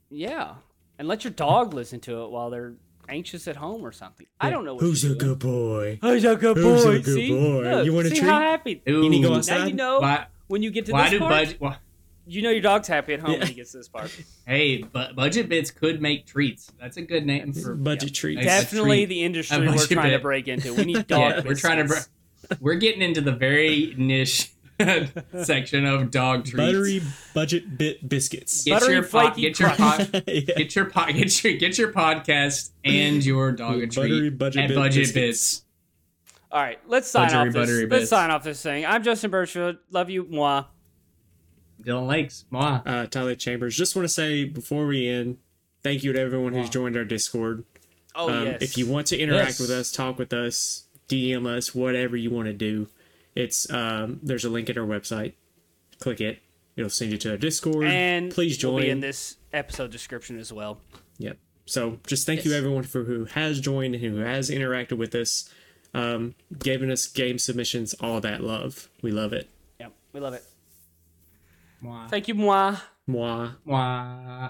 Yeah, and let your dog listen to it while they're anxious at home or something. I don't know. What Who's you're a good boy? Who's a good Who's a boy? good see? boy? Look, You want a see treat? how happy? You need to go Ooh, outside? Now you know Why? when you get to Why this do part. budget? Why, You know your dog's happy at home Yeah. when he gets to this part. hey, but budget bits could make treats. That's a good name for Budget treats. a- a Definitely treat. the industry we're budget trying to break into. We need dog. Yeah, we're trying to. biscuits. Br- we're getting into the very niche section of dog treats. Buttery budget bit biscuits. Get Buttery your pod, flaky get your crust. Yeah. get your pod, get your get your podcast and your dog a Buttery treat budget at bit budget biscuits. bits. All right, let's sign Buttery, off this. buttery Let's sign off this thing. I'm Justin Birchfield. Love you, moi. Dylan Lakes, moi. uh, Tyler Chambers. Just want to say before we end, thank you to everyone who's joined our Discord. Oh um, yes. If you want to interact Yes. with us, talk with us, DM us, whatever you want to do, it's um, there's a link at our website. Click it. It'll send you to our Discord. and please will join. be in this episode description as well. Yep. So just thank you everyone for who has joined and who has interacted with us, um, giving us game submissions, all that love. We love it. Yep, we love it. Moi. Thank you, moi. Moi. Moi.